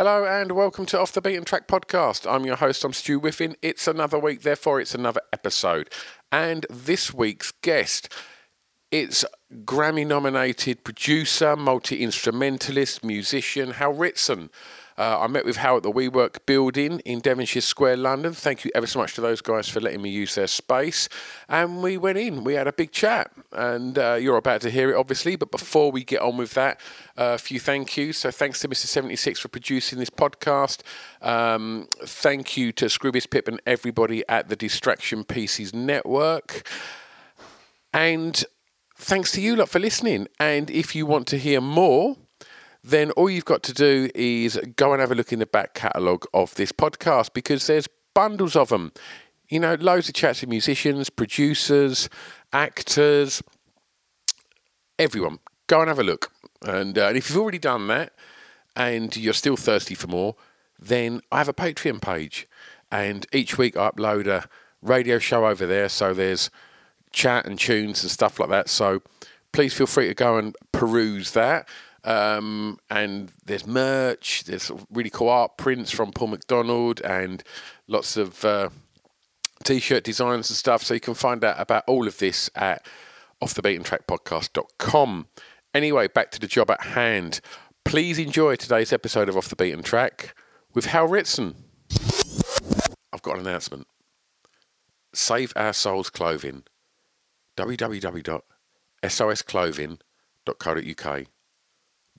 Hello and welcome to Off the Beaten Track podcast. I'm your host, I'm Stu Whiffin. It's another week, therefore, it's another episode. And this week's guest, it's Grammy nominated producer, multi instrumentalist, musician, Hal Ritson. Uh, I met with Hal at the WeWork building in Devonshire Square, London. Thank you ever so much to those guys for letting me use their space. And we went in, we had a big chat, and uh, you're about to hear it, obviously. But before we get on with that, uh, a few thank yous. So thanks to Mr. 76 for producing this podcast. Um, thank you to Scroobius Pip and everybody at the Distraction Pieces Network. And thanks to you lot for listening. And if you want to hear more, then all you've got to do is go and have a look in the back catalogue of this podcast because there's bundles of them. You know, loads of chats with musicians, producers, actors, everyone. Go and have a look. And, uh, and if you've already done that and you're still thirsty for more, then I have a Patreon page. And each week I upload a radio show over there. So there's chat and tunes and stuff like that. So please feel free to go and peruse that. Um, and there's merch, there's really cool art prints from Paul McDonald, and lots of uh, t shirt designs and stuff. So you can find out about all of this at offthebeatentrackpodcast.com. Anyway, back to the job at hand. Please enjoy today's episode of Off the Beaten Track with Hal Ritson. I've got an announcement. Save Our Souls Clothing. www.sosclothing.co.uk.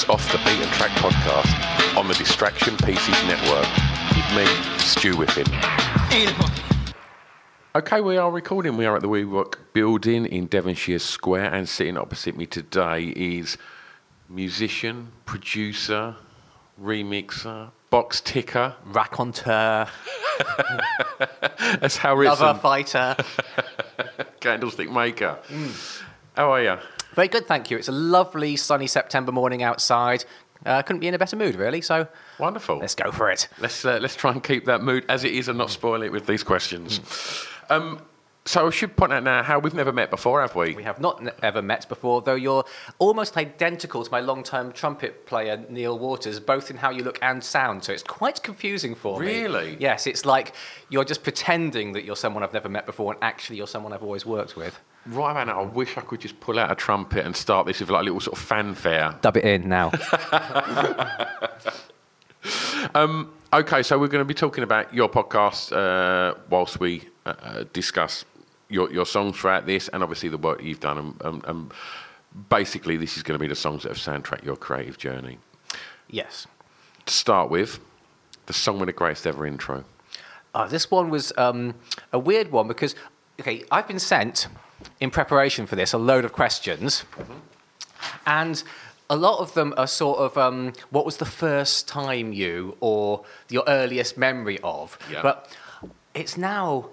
It's Off the Beaten Track podcast on the Distraction Pieces Network with me, Stu Whiffin. Okay, we are recording. We are at the WeWork building in Devonshire Square, and sitting opposite me today is musician, producer, remixer, box ticker. raconteur, That's how it's lover, fighter. candlestick maker. How are you? Very good, thank you. It's a lovely sunny September morning outside. Uh, couldn't be in a better mood, really. So Wonderful. let's go for it. Let's uh, let's try and keep that mood as it is and not spoil it with these questions. Um, so I should point out now how we've never met before, have we? We have not n- ever met before, though you're almost identical to my long-time trumpet player Neil Waters, both in how you look and sound. So it's quite confusing for me. Really? Yes, it's like you're just pretending that you're someone I've never met before, and actually you're someone I've always worked with. Right man. I wish I could just pull out a trumpet and start this with like a little sort of fanfare. Dub it in now. Okay, so we're going to be talking about your podcast uh, whilst we uh, uh, discuss your, your songs throughout this and obviously the work you've done. And, and, and basically, this is going to be the songs that have soundtracked your creative journey. yes. To start with, the song with the greatest ever intro. Oh, this one was um, a weird one because, okay, I've been sent in preparation for this a load of questions, and a lot of them are sort of um, what was the first time you or your earliest memory of. Yeah. But it's now,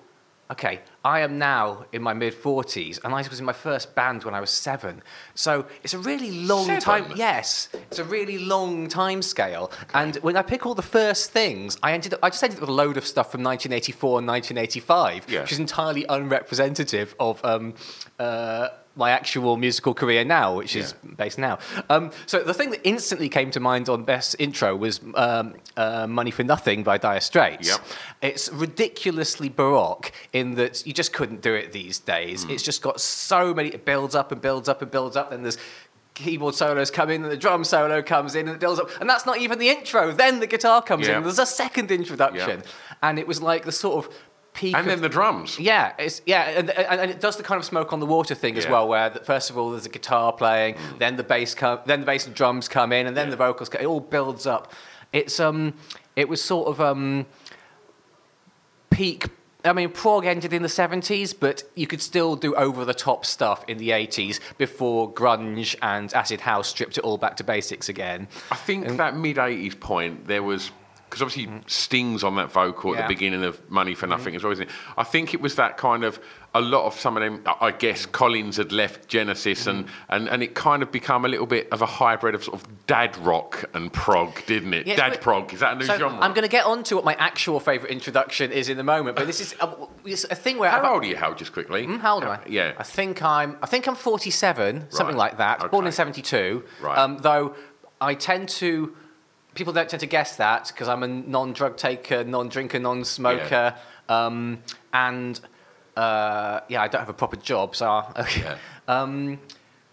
okay, I am now in my mid 40s, and I was in my first band when I was seven. So it's a really long Seven? time. Yes, it's a really long time scale. And when I pick all the first things, I ended up, I just ended up with a load of stuff from 1984 and 1985, Yeah. which is entirely unrepresentative of um, uh, my actual musical career now, which is based now. Um, so the thing that instantly came to mind on best intro was um, uh, "Money for Nothing" by Dire Straits. Yep. It's ridiculously baroque in that you just couldn't do it these days. Hmm. It's just got so many. It builds up and builds up and builds up. Then there's keyboard solos come in and the drum solo comes in and it builds up and that's not even the intro then the guitar comes Yeah. in there's a second introduction and it was like the sort of peak And then the drums. yeah, it's yeah, and, and, and it does the kind of smoke on the water thing as well, where the, first of all there's a guitar playing, then the bass come, then the bass and drums come in, and then Yeah. the vocals. Come, it all builds up. It's um, it was sort of um, peak. I mean, prog ended in the 70s, but you could still do over the top stuff in the 80s before grunge and acid house stripped it all back to basics again. I think that mid 80s point, there was. Because obviously, Sting's on that vocal at Yeah. the beginning of Money for Nothing as well, isn't it? I think it was that kind of. A lot of some of them, I guess Collins had left Genesis and, and, and it kind of become a little bit of a hybrid of sort of dad rock and prog, didn't it? Dad prog, is that a new So genre? I'm going to get on to what my actual favourite introduction is in a moment, but this is a, it's a thing where How I've- old are you, Hal, just quickly? Hmm, How old am I? Yeah. I think I'm. I think I'm 47, something like that. Born in 72. Right. Um, though I tend to. People don't tend to guess that because I'm a non-drug taker, non-drinker, non-smoker, um, and uh, yeah, I don't have a proper job. So, Yeah. um,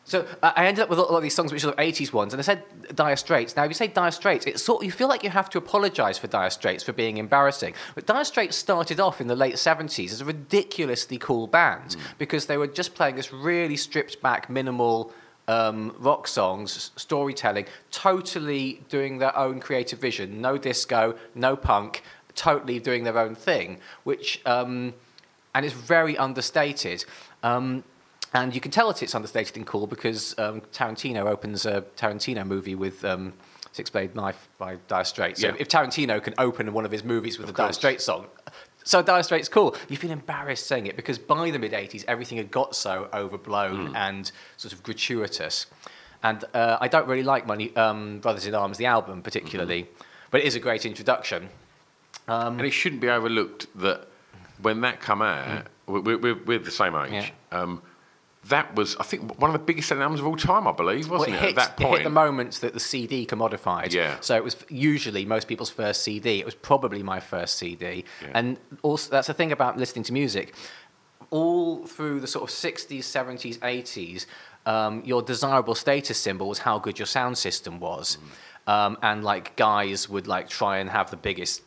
so I I ended up with a lot of these songs which are 80s ones, and I said Dire Straits. Now, if you say Dire Straits, it's sort you feel like you have to apologise for Dire Straits for being embarrassing. But Dire Straits started off in the late 70s as a ridiculously cool band because they were just playing this really stripped back, minimal. Um, rock songs, storytelling, totally doing their own creative vision. No disco, no punk, totally doing their own thing, which um, and it's very understated. Um, and you can tell that it's understated and cool because um, Tarantino opens a Tarantino movie with um, Six Blade Knife by Dire Straits. So Yeah. if Tarantino can open one of his movies with a Dire. Straits song, so Dire Straits cool. You feel embarrassed saying it because by the mid 80s, everything had got so overblown Hmm. and sort of gratuitous. And uh, I don't really like Money um, Brothers in Arms, the album particularly, Mm-hmm. but it is a great introduction. and it shouldn't be overlooked that when that come out, we're, we're, we're the same age. Mm. Yeah. Um, that was, I think, one of the biggest selling albums of all time, I believe, wasn't Well, it? it, hit, At that it point, hit the moment that the CD commodified. Yeah. So it was usually most people's first CD. It was probably my first CD. Yeah. And also, that's the thing about listening to music. All through the sort of 60s, 70s, 80s, um, your desirable status symbol was how good your sound system was. Mm. Um, and like guys would like try and have the biggest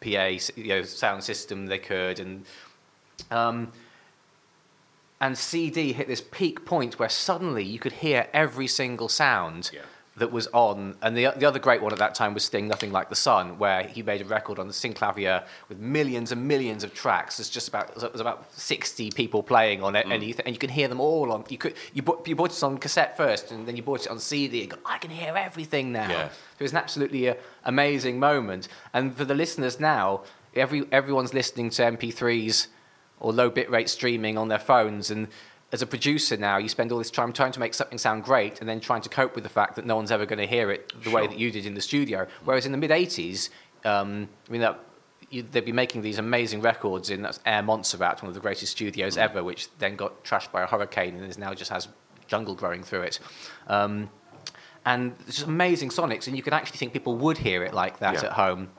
PA you know, sound system they could. And um, and CD hit this peak point where suddenly you could hear every single sound Yeah. that was on, and the, the other great one at that time was Sting, Nothing Like the Sun, where he made a record on the synclavier with millions and millions of tracks. There's just about there's about 60 people playing on it, and, you th- and you can hear them all on. You could you bought, you bought it on cassette first, and then you bought it on CD. And go, I can hear everything now. Yeah. It was an absolutely uh, amazing moment. And for the listeners now, every everyone's listening to MP3s or low bitrate streaming on their phones and as a producer now, you spend all this time trying to make something sound great and then trying to cope with the fact that no one's ever going to hear it the way that you did in the studio. Whereas in the mid 80s, um, I mean, that, you, they'd be making these amazing records in Air Montserrat, one of the greatest studios ever, which then got trashed by a hurricane and is now just has jungle growing through it. Um, and it's just amazing sonics, and you can actually think people would hear it like that Yeah. at home.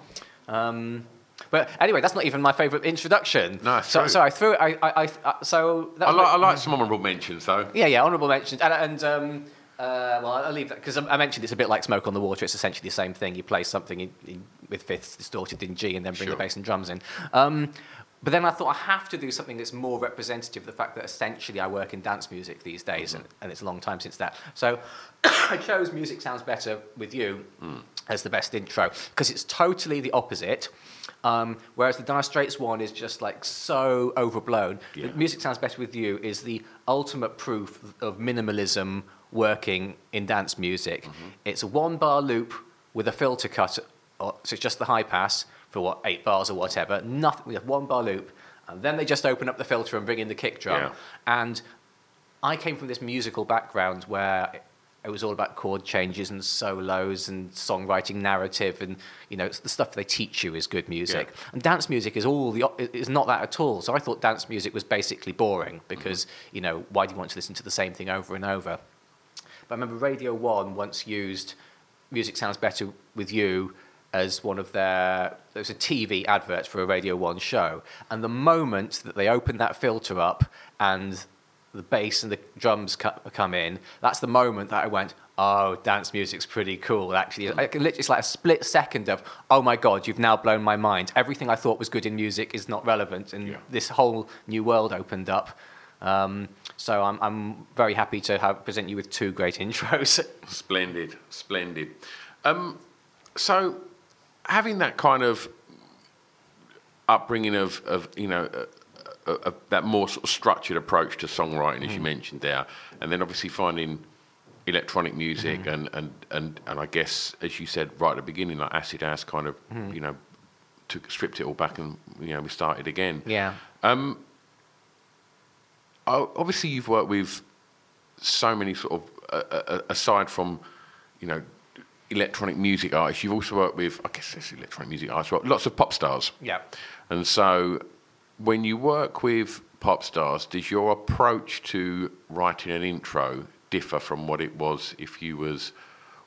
Um, but anyway, that's not even my favourite introduction. No, so, so I threw it. I, I, I, uh, so that I, like, I like some honourable mentions though. yeah, yeah, honourable mentions. And, and um, uh, well, I'll leave that because I mentioned it's a bit like Smoke on the Water. It's essentially the same thing. You play something in, in, with fifths distorted in G and then bring Sure. the bass and drums in. Um, but then I thought I have to do something that's more representative of the fact that essentially I work in dance music these days, and, and it's a long time since that. So I chose Music Sounds Better with You as the best intro because it's totally the opposite. Um, whereas the Dire Straits one is just like so overblown. Yeah. The Music Sounds Better with You is the ultimate proof of minimalism working in dance music. It's a one bar loop with a filter cut, so it's just the high pass for what, eight bars or whatever. Nothing, we have one bar loop. And then they just open up the filter and bring in the kick drum. Yeah. And I came from this musical background where it- was all about chord changes and solos and songwriting narrative and you know the stuff they teach you is good music. Yeah. and dance music is all the is not that at all. So i thought dance music was basically boring because mm-hmm. you know why do you want to listen to the same thing over and over? But i remember radio 1 once used music sounds better with you as one of their there was a tv advert for a radio 1 show. And the moment that they opened that filter up and the bass and the drums co- come in, that's the moment that I went, oh, dance music's pretty cool. Actually, literally, it's like a split second of, oh my god, you've now blown my mind. Everything I thought was good in music is not relevant, and Yeah. this whole new world opened up. Um, so I'm, I'm very happy to have present you with two great intros. Splendid, splendid. Um, so, having that kind of upbringing of, of you know, uh, that more sort of structured approach to songwriting, as you mentioned there, and then obviously finding electronic music and, and, and, and I guess, as you said right at the beginning, like Acid House kind of, you know, took stripped it all back and, you know, we started again. yeah. Oh, obviously you've worked with so many sort of uh, uh, aside from you know electronic music artists you've also worked with i guess it's electronic music artists well, lots of pop stars Yeah. and so when you work with pop stars does your approach to writing an intro differ from what it was if you was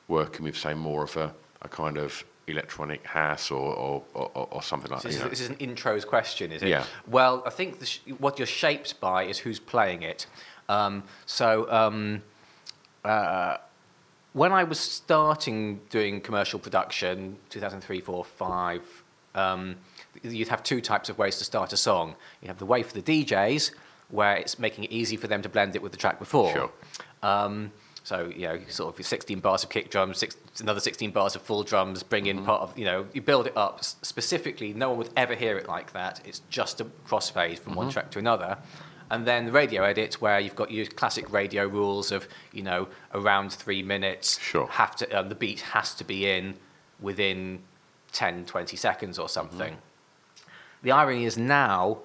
working with say more of a, a kind of electronic house or or, or, or something like So that this, is, this is an intros question, is it? Yeah. Well, I think the sh- what you're shaped by is who's playing it. Um, so um, uh, when I was starting doing commercial production, 2003, 4, 5, um, you'd have two types of ways to start a song. You have the way for the DJs, where it's making it easy for them to blend it with the track before. Sure. Um, so you know, sort of 16 bars of kick drums, six, another 16 bars of full drums. Bring in part of you know, you build it up specifically. No one would ever hear it like that. It's just a crossfade from one track to another. And then the radio edit, where you've got your classic radio rules of you know around three minutes. Sure. Have to um, the beat has to be in within 10, 20 seconds or something. The irony is now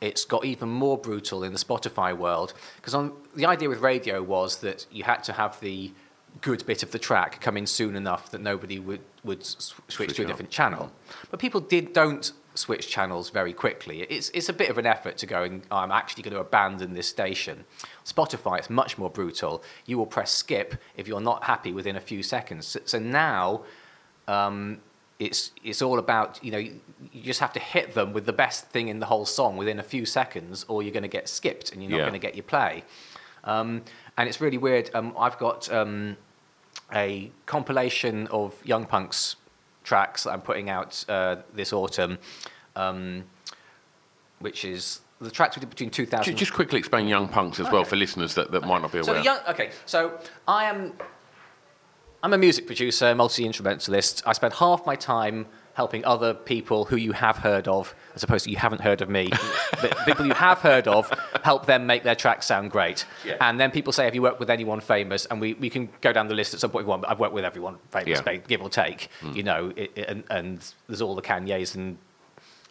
it's got even more brutal in the Spotify world because on the idea with radio was that you had to have the good bit of the track come in soon enough that nobody would would switch, Switch to a different channel. But people did don't switch channels very quickly. It's it's a bit of an effort to go and "Oh, I'm actually going to abandon this station. Spotify it's much more brutal. You will press skip if you're not happy within a few seconds. So, so now um, it's it's all about you know you, you just have to hit them with the best thing in the whole song within a few seconds, or you're going to get skipped and you're not Yeah. going to get your play. Um, and it's really weird. Um, I've got um, a compilation of Young Punks tracks that I'm putting out uh, this autumn, um, which is the tracks we did between 2000. Ju- just quickly explain young punks as well for listeners that, that might not be So aware the young, okay, so I am I'm a music producer, multi instrumentalist. I spend half my time helping other people who you have heard of, as opposed to you haven't heard of me, but people you have heard of, help them make their tracks sound great. Yeah. And then people say, Have you worked with anyone famous? And we, we can go down the list at some point if you want, but I've worked with everyone famous, Yeah. give or take. You know, it, it- and, and there's all the Kanye's and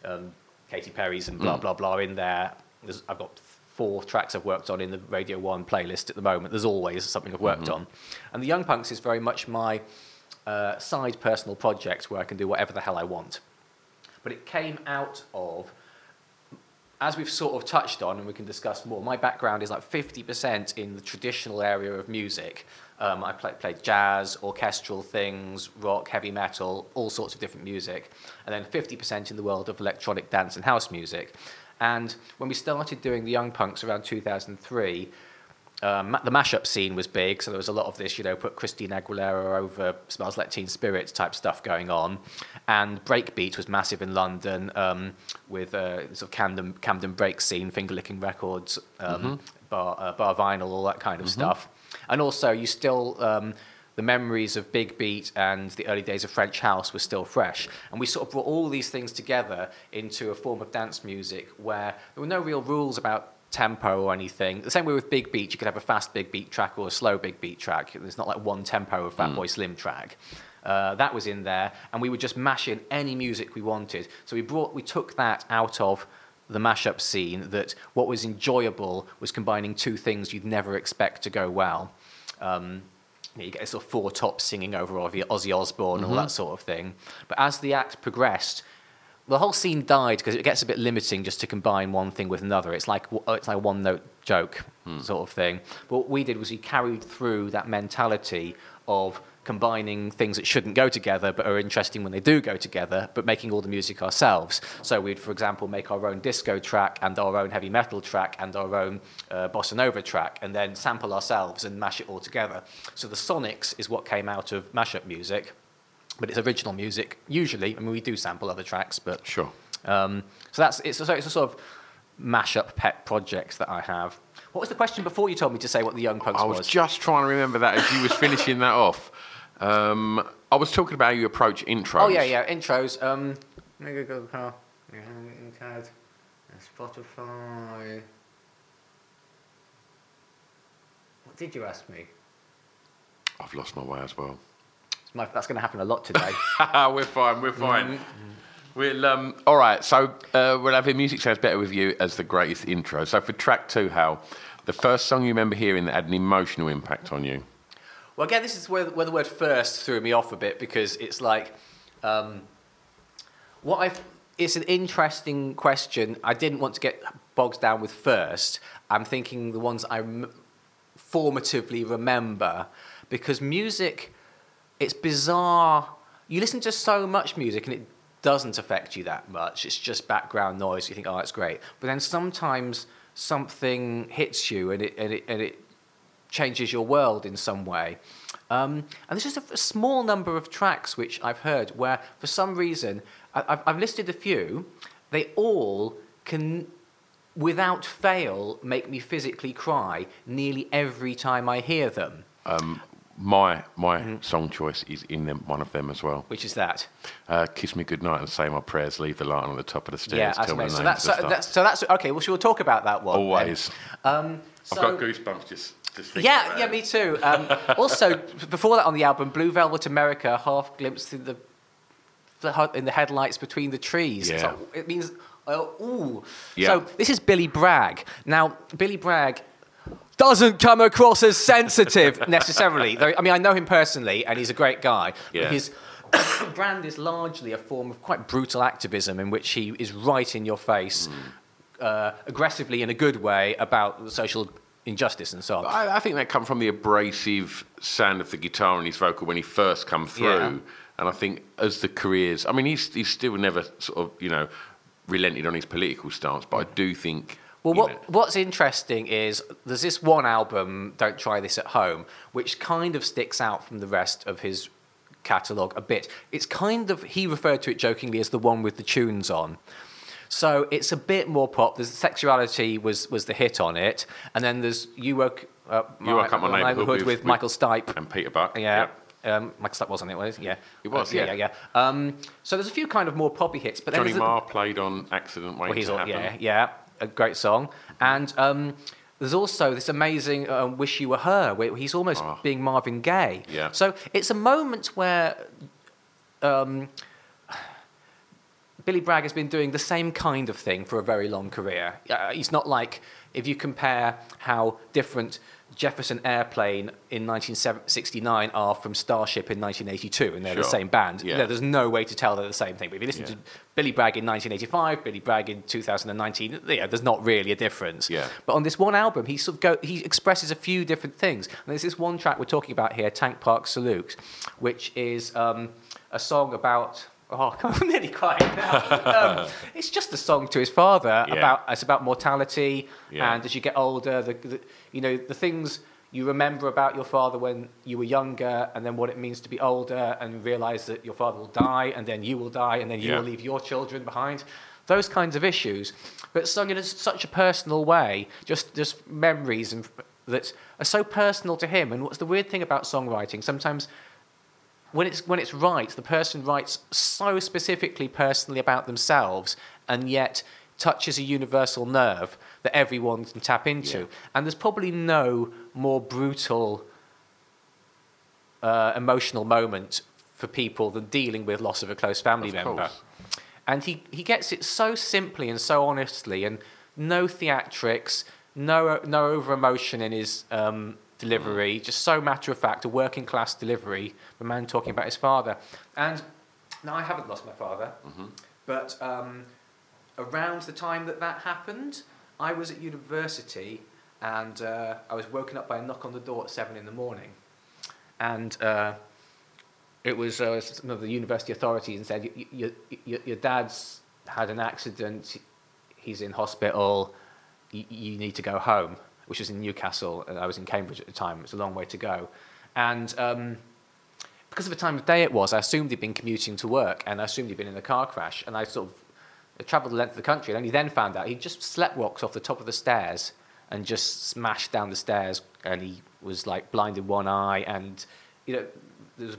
um, Katy Perry's and blah, blah, blah in there. There's, I've got four tracks I've worked on in the Radio 1 playlist at the moment. There's always something I've worked on. And the Young Punks is very much my uh, side personal project where I can do whatever the hell I want. But it came out of, as we've sort of touched on, and we can discuss more, my background is like 50% in the traditional area of music. Um, I play, played jazz, orchestral things, rock, heavy metal, all sorts of different music. And then 50% in the world of electronic dance and house music. And when we started doing the Young Punks around 2003, um, the mashup scene was big, so there was a lot of this, you know, put Christina Aguilera over Smells Like Teen Spirit type stuff going on. And breakbeat was massive in London um, with uh, sort of Camden, Camden break scene, finger licking records, um, bar, uh, bar vinyl, all that kind of stuff. And also, you still. The memories of Big Beat and the early days of French House were still fresh. And we sort of brought all these things together into a form of dance music where there were no real rules about tempo or anything. The same way with Big Beat, you could have a fast Big Beat track or a slow Big Beat track. There's not like one tempo of Fatboy Slim track. Uh, that was in there, and we would just mash in any music we wanted. So we brought, we took that out of the mashup scene. That what was enjoyable was combining two things you'd never expect to go well. Um, you, know, you get a sort of four tops singing over Ozzy Ozzy Osbourne and all mm-hmm. that sort of thing. But as the act progressed, the whole scene died because it gets a bit limiting just to combine one thing with another. It's like it's like a one note joke hmm. sort of thing. But what we did was we carried through that mentality of combining things that shouldn't go together but are interesting when they do go together, but making all the music ourselves. So we'd, for example, make our own disco track and our own heavy metal track and our own uh, bossa nova track, and then sample ourselves and mash it all together. So the sonics is what came out of mashup music but it's original music usually. I mean, we do sample other tracks, but Sure. um, so that's it's a, it's a sort of mashup pet project that I have. What was the question before you told me to say what the Young Punks was? I was just trying to remember that as you was finishing that off. Um, I was talking about how you approach intros. Oh yeah, yeah. Intros. Um, Mega Go Car. Spotify. What did you ask me? I've lost my way as well. It's my- that's going to happen a lot today. we're fine. We're fine. We'll um, all right. So uh, we'll have a music sounds better with you as the greatest intro. So for track two, Hal, the first song you remember hearing that had an emotional impact on you. Well, again, this is where, where the word first threw me off a bit because it's like, um, what I've, it's an interesting question. I didn't want to get bogged down with first. I'm thinking the ones I rem- formatively remember because music, it's bizarre. You listen to so much music and it doesn't affect you that much. It's just background noise. You think, oh, it's great. But then sometimes something hits you and it, and it, and it changes your world in some way. Um, and there's just a, a small number of tracks which I've heard where, for some reason, I, I've, I've listed a few. They all can, without fail, make me physically cry nearly every time I hear them. My my Mm-hmm. song choice is in them, one of them as well. Which is that? Uh, Kiss me goodnight and say my prayers. Leave the light on the top of the stairs. yeah, tell that's me amazing. So that's, so, that's, so that's okay. Well, shall we talk about that one? Always. Um, I've so- got goosebumps just just thinking Yeah, yeah, it. me too. Um, also, before that on the album, Blue Velvet America, half glimpse through the, the in the headlights between the trees. Yeah. like- it means, oh, ooh. Yeah. So this is Billy Bragg. Now, Billy Bragg doesn't come across as sensitive necessarily. Though, I mean, I know him personally, and he's a great guy. Yeah. But his brand is largely a form of quite brutal activism in which he is right in your face, Hmm. uh, aggressively in a good way about social injustice and so on. I, I think that come from the abrasive sound of the guitar and his vocal when he first come through. Yeah. And I think as the careers, I mean, he's he's still never sort of you know relented on his political stance, but I do think. Well, what, know- what's interesting is there's this one album, Don't Try This at Home, which kind of sticks out from the rest of his catalogue a bit. It's kind of, he referred to it jokingly as the one with the tunes on. So it's a bit more pop. There's sexuality was, was the hit on it, and then there's You Woke, uh, You Woke Up My Neighborhood with- with, with- Michael Stipe. and Peter Buck. Yeah. Um, Michael Stipe was on it, was he? Yeah. It was, Uh, yeah. yeah. Yeah, yeah. Um, so there's a few kind of more poppy hits, but Johnny Marr played on Accident Waiting well, to all, Happen. yeah, yeah, a great song. And um, there's also this amazing uh, "Wish You Were Her," where he's almost Oh. being Marvin Gaye. Yeah. So it's a moment where um, Billy Bragg has been doing the same kind of thing for a very long career. Uh, he's not like if you compare how different Jefferson Airplane in 1969 are from Starship in 1982, and they're the same band. Yeah. There's no way to tell they're the same thing. But if you listen Yeah. to Billy Bragg in 1985, Billy Bragg in 2019, yeah, there's not really a difference. Yeah. But on this one album, he sort of go, he expresses a few different things. And there's this one track we're talking about here, Tank Park Salute, which is um, a song about. Oh, I'm nearly crying now. um, it's just a song to his father Yeah. about it's about mortality, Yeah. and as you get older, the, the you know the things you remember about your father when you were younger, and then what it means to be older, and realize that your father will die, and then you will die, and then you Yeah. will leave your children behind. Those kinds of issues, but sung in such a personal way, just just memories and that are so personal to him. And what's the weird thing about songwriting? Sometimes when it's when it's right, the person writes so specifically personally about themselves, and yet touches a universal nerve that everyone can tap into. Yeah. And there's probably no more brutal uh, emotional moment for people than dealing with loss of a close family Of member. course. And he, he gets it so simply and so honestly, and no theatrics, no no over emotion in his um, delivery, just so matter of fact, a working class delivery. The man talking about his father, and now I haven't lost my father, but um, around the time that that happened, I was at university, and uh, I was woken up by a knock on the door at seven in the morning, and. Uh, it was uh, some of the university authorities and said, "Y- y- y- y- your dad's had an accident, he's in hospital, y- you need to go home, which was in Newcastle, and I was in Cambridge at the time. It was a long way to go. And um, because of the time of day it was, I assumed he'd been commuting to work, and I assumed he'd been in a car crash, and I sort of travelled the length of the country, and only then found out he'd just slept walked off the top of the stairs and just smashed down the stairs, and he was like blind in one eye, and you know there was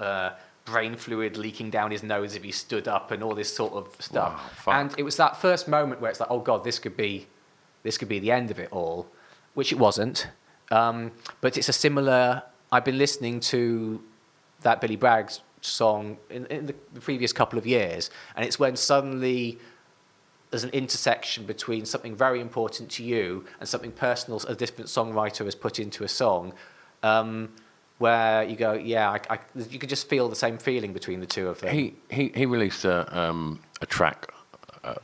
uh, brain fluid leaking down his nose if he stood up, and all this sort of stuff. Wow, and it was that first moment where it's like, oh god, this could be, this could be the end of it all, which it wasn't. Um, but it's a similar. I've been listening to that Billy Bragg song in, in the, the previous couple of years, and it's when suddenly there's an intersection between something very important to you and something personal a different songwriter has put into a song, um, where you go, yeah, I, I, you can just feel the same feeling between the two of them. He, he, he released a, um, a track uh,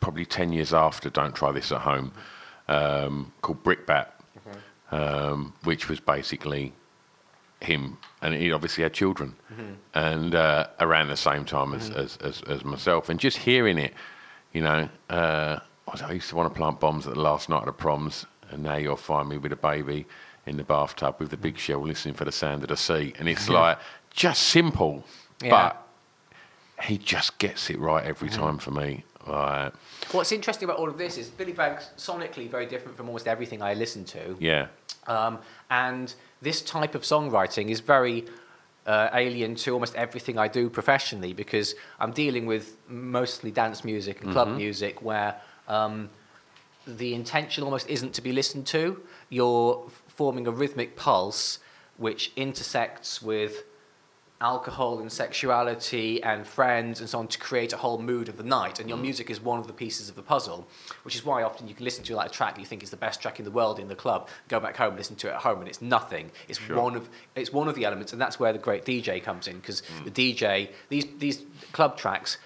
probably 10 years after Don't Try This at Home um, called Brickbat, um, which was basically him. And he obviously had children. And uh, around the same time as, as, as, as myself. And just hearing it, you know, uh, I used to want to plant bombs at the last night of the proms. And now you'll find me with a baby in the bathtub with the big shell listening for the sound of the sea. And it's like just simple, Yeah. but he just gets it right every time for me. Like, What's interesting about all of this is Billy Bragg's sonically very different from almost everything I listen to. yeah, Um, and this type of songwriting is very uh, alien to almost everything I do professionally because I'm dealing with mostly dance music and club music where um, the intention almost isn't to be listened to. You're forming a rhythmic pulse which intersects with alcohol and sexuality and friends and so on to create a whole mood of the night. And your music is one of the pieces of the puzzle, which is why often you can listen to like a track you think is the best track in the world in the club, go back home, listen to it at home, and it's nothing. It's one of it's one of the elements, and that's where the great DJ comes in because the DJ these these club tracks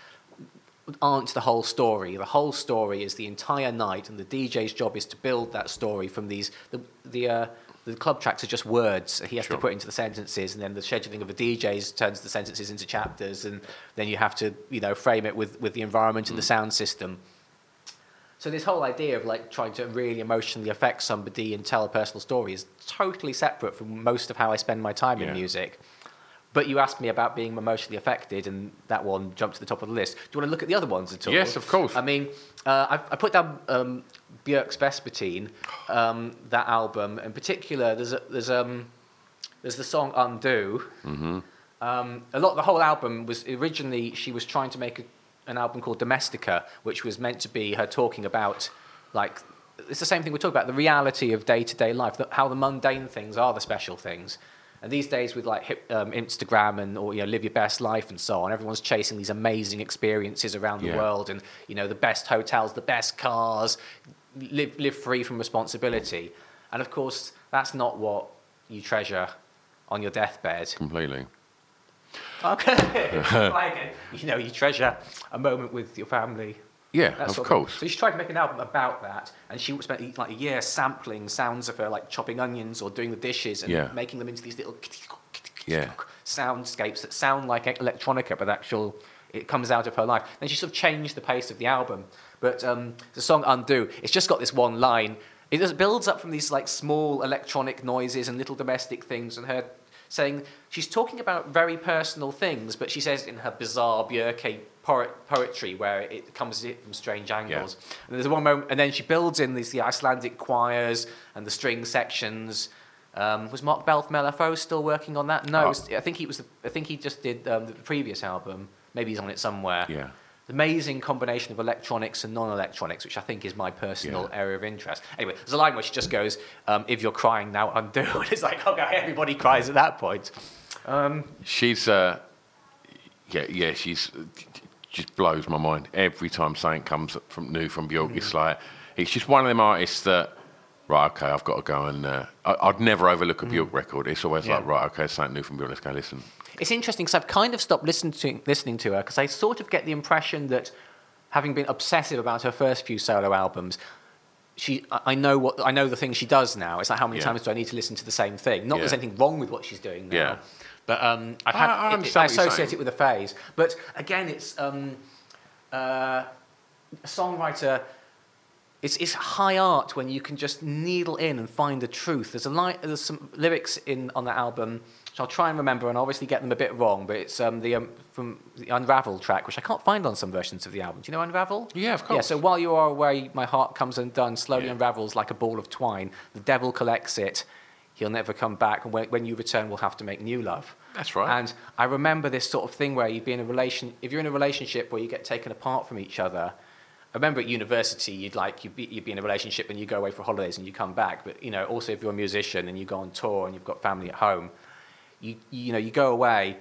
aren't the whole story. The whole story is the entire night, and the DJ's job is to build that story from these. The the uh, the club tracks are just words he has Sure. to put into the sentences, and then the scheduling of the DJs turns the sentences into chapters, and then you have to you know frame it with with the environment and the mm. sound system. So this whole idea of like trying to really emotionally affect somebody and tell a personal story is totally separate from most of how I spend my time in music. But you asked me about being emotionally affected, and that one jumped to the top of the list. Do you want to look at the other ones at all? Yes, of course. I mean, uh, I, I put down um, Björk's Vespertine, um, that album in particular. There's a, there's um, there's the song Undo. Mm-hmm. Um, a lot, the whole album was originally she was trying to make a, an album called Domestica, which was meant to be her talking about like it's the same thing we talk about the reality of day to day life, the, how the mundane things are the special things. And these days, with like hip, um, Instagram and or you know, live your best life and so on, everyone's chasing these amazing experiences around the Yeah. world, and you know the best hotels, the best cars, live live free from responsibility. And of course, that's not what you treasure on your deathbed. Completely. Okay, you know, you treasure a moment with your family. Yeah, of sort course. So she tried to make an album about that, and she spent like a year sampling sounds of her, like chopping onions or doing the dishes, and Yeah. making them into these little Yeah. soundscapes that sound like electronica, but actual it comes out of her life. Then she sort of changed the pace of the album. But um, the song "Undo," it's just got this one line. It just builds up from these like small electronic noises and little domestic things, and her saying she's talking about very personal things, but she says in her bizarre Björke poetry where it comes from strange angles. And there's one moment, and then she builds in these the Icelandic choirs and the string sections. Um, was Mark Bell still working on that? No, it was, I think he was. I think he just did um, the previous album. Maybe he's on it somewhere. Yeah. Amazing combination of electronics and non-electronics, which I think is my personal Yeah. area of interest. Anyway, there's a line where she just goes, um, "If you're crying now, undo." And it's like, okay, everybody cries at that point. She's, uh, yeah, yeah, she's just blows my mind every time something comes from new from Bjork. Mm. It's like it's just one of them artists that, right, okay, I've got to go and uh, I, I'd never overlook a Bjork record. It's always like, Mm. Right, okay, something new from Bjork. Let's go listen. It's interesting because I've kind of stopped listening to, listening to her because I sort of get the impression that, having been obsessive about her first few solo albums, she I I know what I know the things she does now. It's like how many Yeah. times do I need to listen to the same thing? Not that there's anything wrong with what she's doing now, Yeah. but um, I've had I it- it- I, understand what you're associate it with a phase. But again, it's um, uh, a songwriter. It's, it's high art when you can just needle in and find the truth. There's a line, there's some lyrics in on the album which I'll try and remember, and obviously get them a bit wrong. But it's um, the um, from the Unravel track, which I can't find on some versions of the album. Do you know Unravel? Yeah, of course. Yeah. So while you are away, my heart comes undone, slowly Yeah. unravels like a ball of twine. The devil collects it. He'll never come back, and when, when you return, we'll have to make new love. That's right. And I remember this sort of thing where you'd be in a relation. If you're in a relationship where you get taken apart from each other, I remember at university, you'd like you'd be, you'd be in a relationship and you go away for holidays and you come back. But you know, also if you're a musician and you go on tour and you've got family at home, you you know you go away,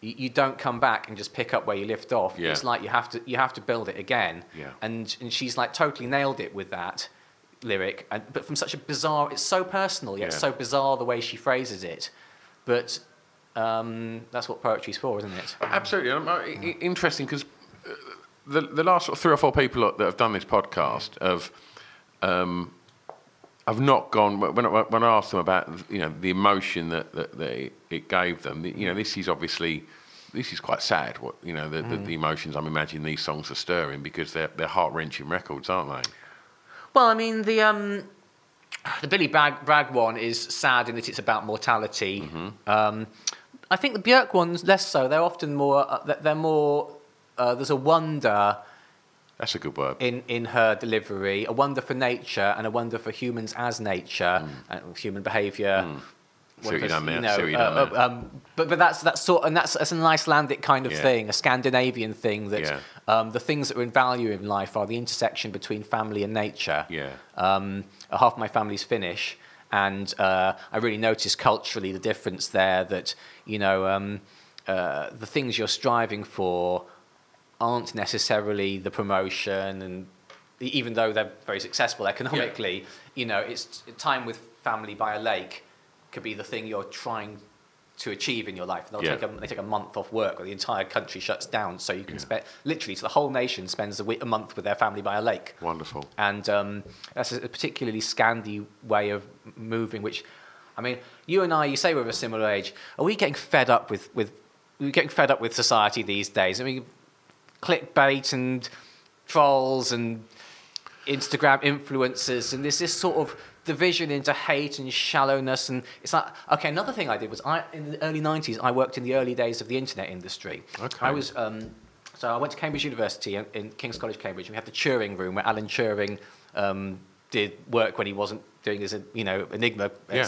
you, you don't come back and just pick up where you left off. Yeah. It's like you have to you have to build it again. Yeah. And and she's like totally nailed it with that lyric, and, but from such a bizarre. It's so personal yet Yeah. so bizarre the way she phrases it, but. Um, that's what poetry's for, isn't it? Absolutely. Um, interesting because the, the last sort of three or four people that have done this podcast have, um, have not gone, when I, when I asked them about you know, the emotion that, that, that it, gave them, the- you know, this is obviously, this is quite sad, what, you know, the, the, the emotions I'm imagining these songs are stirring because they're, they're heart-wrenching records, aren't they? Well, I mean, the um, the Billy Bragg, Bragg one is sad in that it's about mortality. Um, I think the Björk ones less so. They're often more. Uh, they're more. Uh, there's a wonder That's a good word. in, in her delivery, a wonder for nature and a wonder for humans as nature and human behaviour. See what you done there, see what you done uh, um, but but that's that's sort and that's that's an Icelandic kind of Yeah. thing, a Scandinavian thing that Yeah. um, the things that are in value in life are the intersection between family and nature. Yeah. Um, half my family's Finnish, and uh, I really noticed culturally the difference there. That you know, um, uh, the things you're striving for aren't necessarily the promotion, and even though they're very successful economically, you know, it's time with family by a lake could be the thing you're trying to achieve in your life. They'll Yeah. take a, they take a month off work, or the entire country shuts down, so you can spend literally, so the whole nation spends a, week, a month with their family by a lake. Wonderful. And um, that's a particularly Scandi way of moving, which, I mean, you and I, you say we're of a similar age. Are we getting fed up with, with We're getting fed up with society these days? I mean, clickbait and trolls and Instagram influencers, and there's this sort of division into hate and shallowness. And it's like, okay, another thing I did was I, in the early 90s, I worked in the early days of the internet industry. Okay. I was, um, so I went to Cambridge University in, in King's College, Cambridge, and we had the Turing room where Alan Turing um, did work when he wasn't doing his, you know, Enigma, Yeah.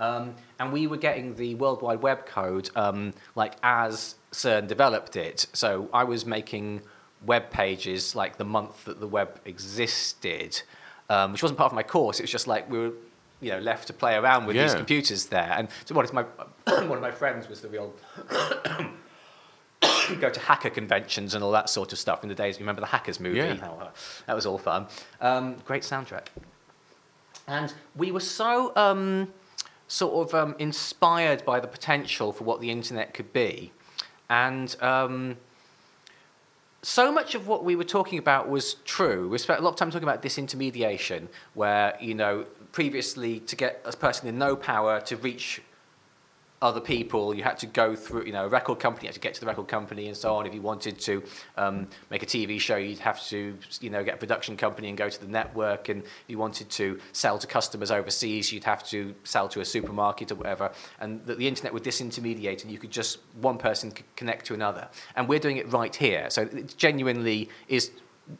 Um, and we were getting the World Wide Web code um, like as CERN developed it. So I was making web pages like the month that the web existed, um, which wasn't part of my course. It was just like we were, you know, left to play around with these computers there. And so what is my one of my friends was the real go to hacker conventions and all that sort of stuff in the days. You remember the Hackers movie? Yeah. That was- That was all fun. Um, great soundtrack. And we were so um, sort of um, inspired by the potential for what the internet could be. And um, so much of what we were talking about was true. We spent a lot of time talking about disintermediation, where, you know, previously to get a person in no power to reach other people. You had to go through, you know, a record company. You had to get to the record company and so on. If you wanted to um, make a TV show, you'd have to, you know, get a production company and go to the network. And if you wanted to sell to customers overseas, you'd have to sell to a supermarket or whatever. And the, the internet would disintermediate, and you could just one person could connect to another. And we're doing it right here. So it genuinely is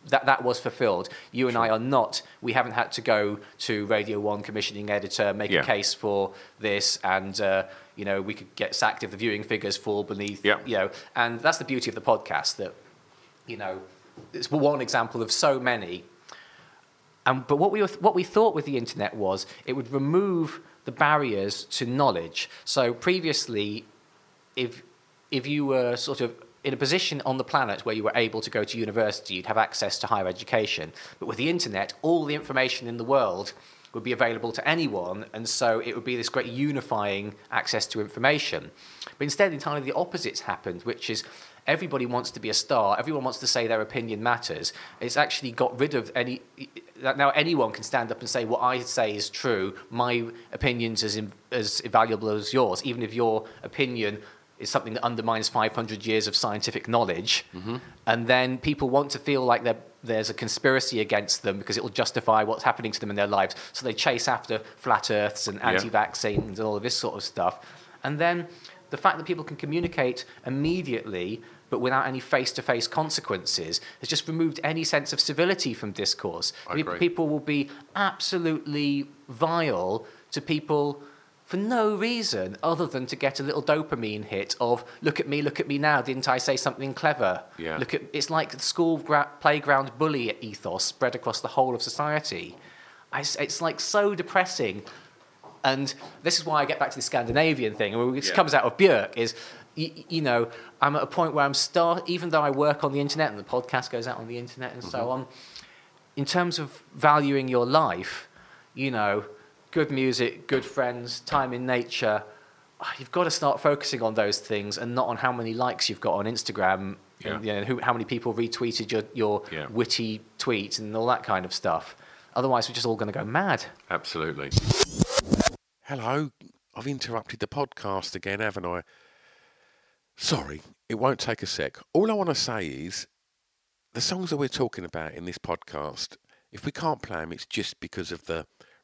that that was fulfilled. You and I are not. We haven't had to go to Radio One commissioning editor, make Yeah. a case for this, and uh, you know we could get sacked if the viewing figures fall beneath. Yeah. You know, and that's the beauty of the podcast. That you know, it's one example of so many. And but what we were, what we thought with the internet was it would remove the barriers to knowledge. So previously, if if you were sort of in a position on the planet where you were able to go to university, you'd have access to higher education. But with the internet, all the information in the world would be available to anyone, and so it would be this great unifying access to information. But instead, entirely the opposites happened, which is everybody wants to be a star, everyone wants to say their opinion matters. It's actually got rid of any. Now anyone can stand up and say what I say is true. My opinion's as in, as valuable as yours, even if your opinion is something that undermines 500 years of scientific knowledge. And then people want to feel like there's a conspiracy against them because it will justify what's happening to them in their lives. So they chase after flat earths and anti vaccines and all of this sort of stuff. And then the fact that people can communicate immediately but without any face to face consequences has just removed any sense of civility from discourse. People will be absolutely vile to people for no reason other than to get a little dopamine hit of look at me, look at me now, didn't I say something clever? Yeah. Look at it's like the school gra- playground bully ethos spread across the whole of society. I it's like so depressing. And this is why I get back to the Scandinavian thing, and it Yeah. comes out of Björk, is, you, you know, I'm at a point where I'm start, even though I work on the internet and the podcast goes out on the internet and so mm-hmm. on, in terms of valuing your life, you know, good music, good friends, time in nature, ah, you've got to start focusing on those things and not on how many likes you've got on Instagram, and Yeah. you know, who, how many people retweeted your, your Yeah. witty tweet and all that kind of stuff. Otherwise, we're just all going to go mad. Absolutely. Hello, I've interrupted the podcast again, haven't I? Sorry, it won't take a sec. All I want to say is the songs that we're talking about in this podcast, if we can't play them, it's just because of the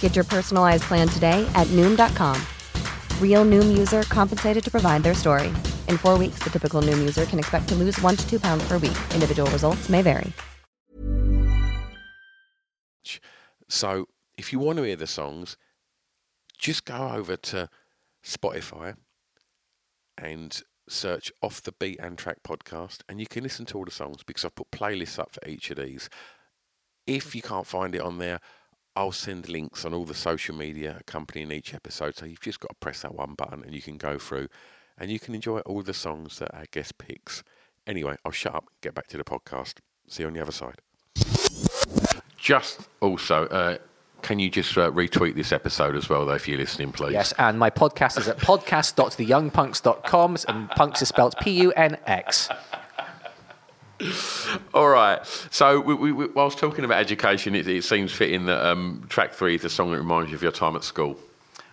Get your personalized plan today at Noom.com. Real Noom user compensated to provide their story. In four weeks, the typical Noom user can expect to lose one to two pounds per week. Individual results may vary. So if you want to hear the songs, just go over to Spotify and search Off the Beaten Track podcast, and you can listen to all the songs because I've put playlists up for each of these. If you can't find it on there, I'll send links on all the social media accompanying each episode. So you've just got to press that one button and you can go through and you can enjoy all the songs that our guest picks. Anyway, I'll shut up and get back to the podcast. See you on the other side. Just also, uh, can you just uh, retweet this episode as well, though, if you're listening, please? Yes, and my podcast is at podcast.theyoungpunks.com, and punks is spelled P U N X. All right. So, we, we, we, whilst talking about education, it, it seems fitting that um, track three is a song that reminds you of your time at school.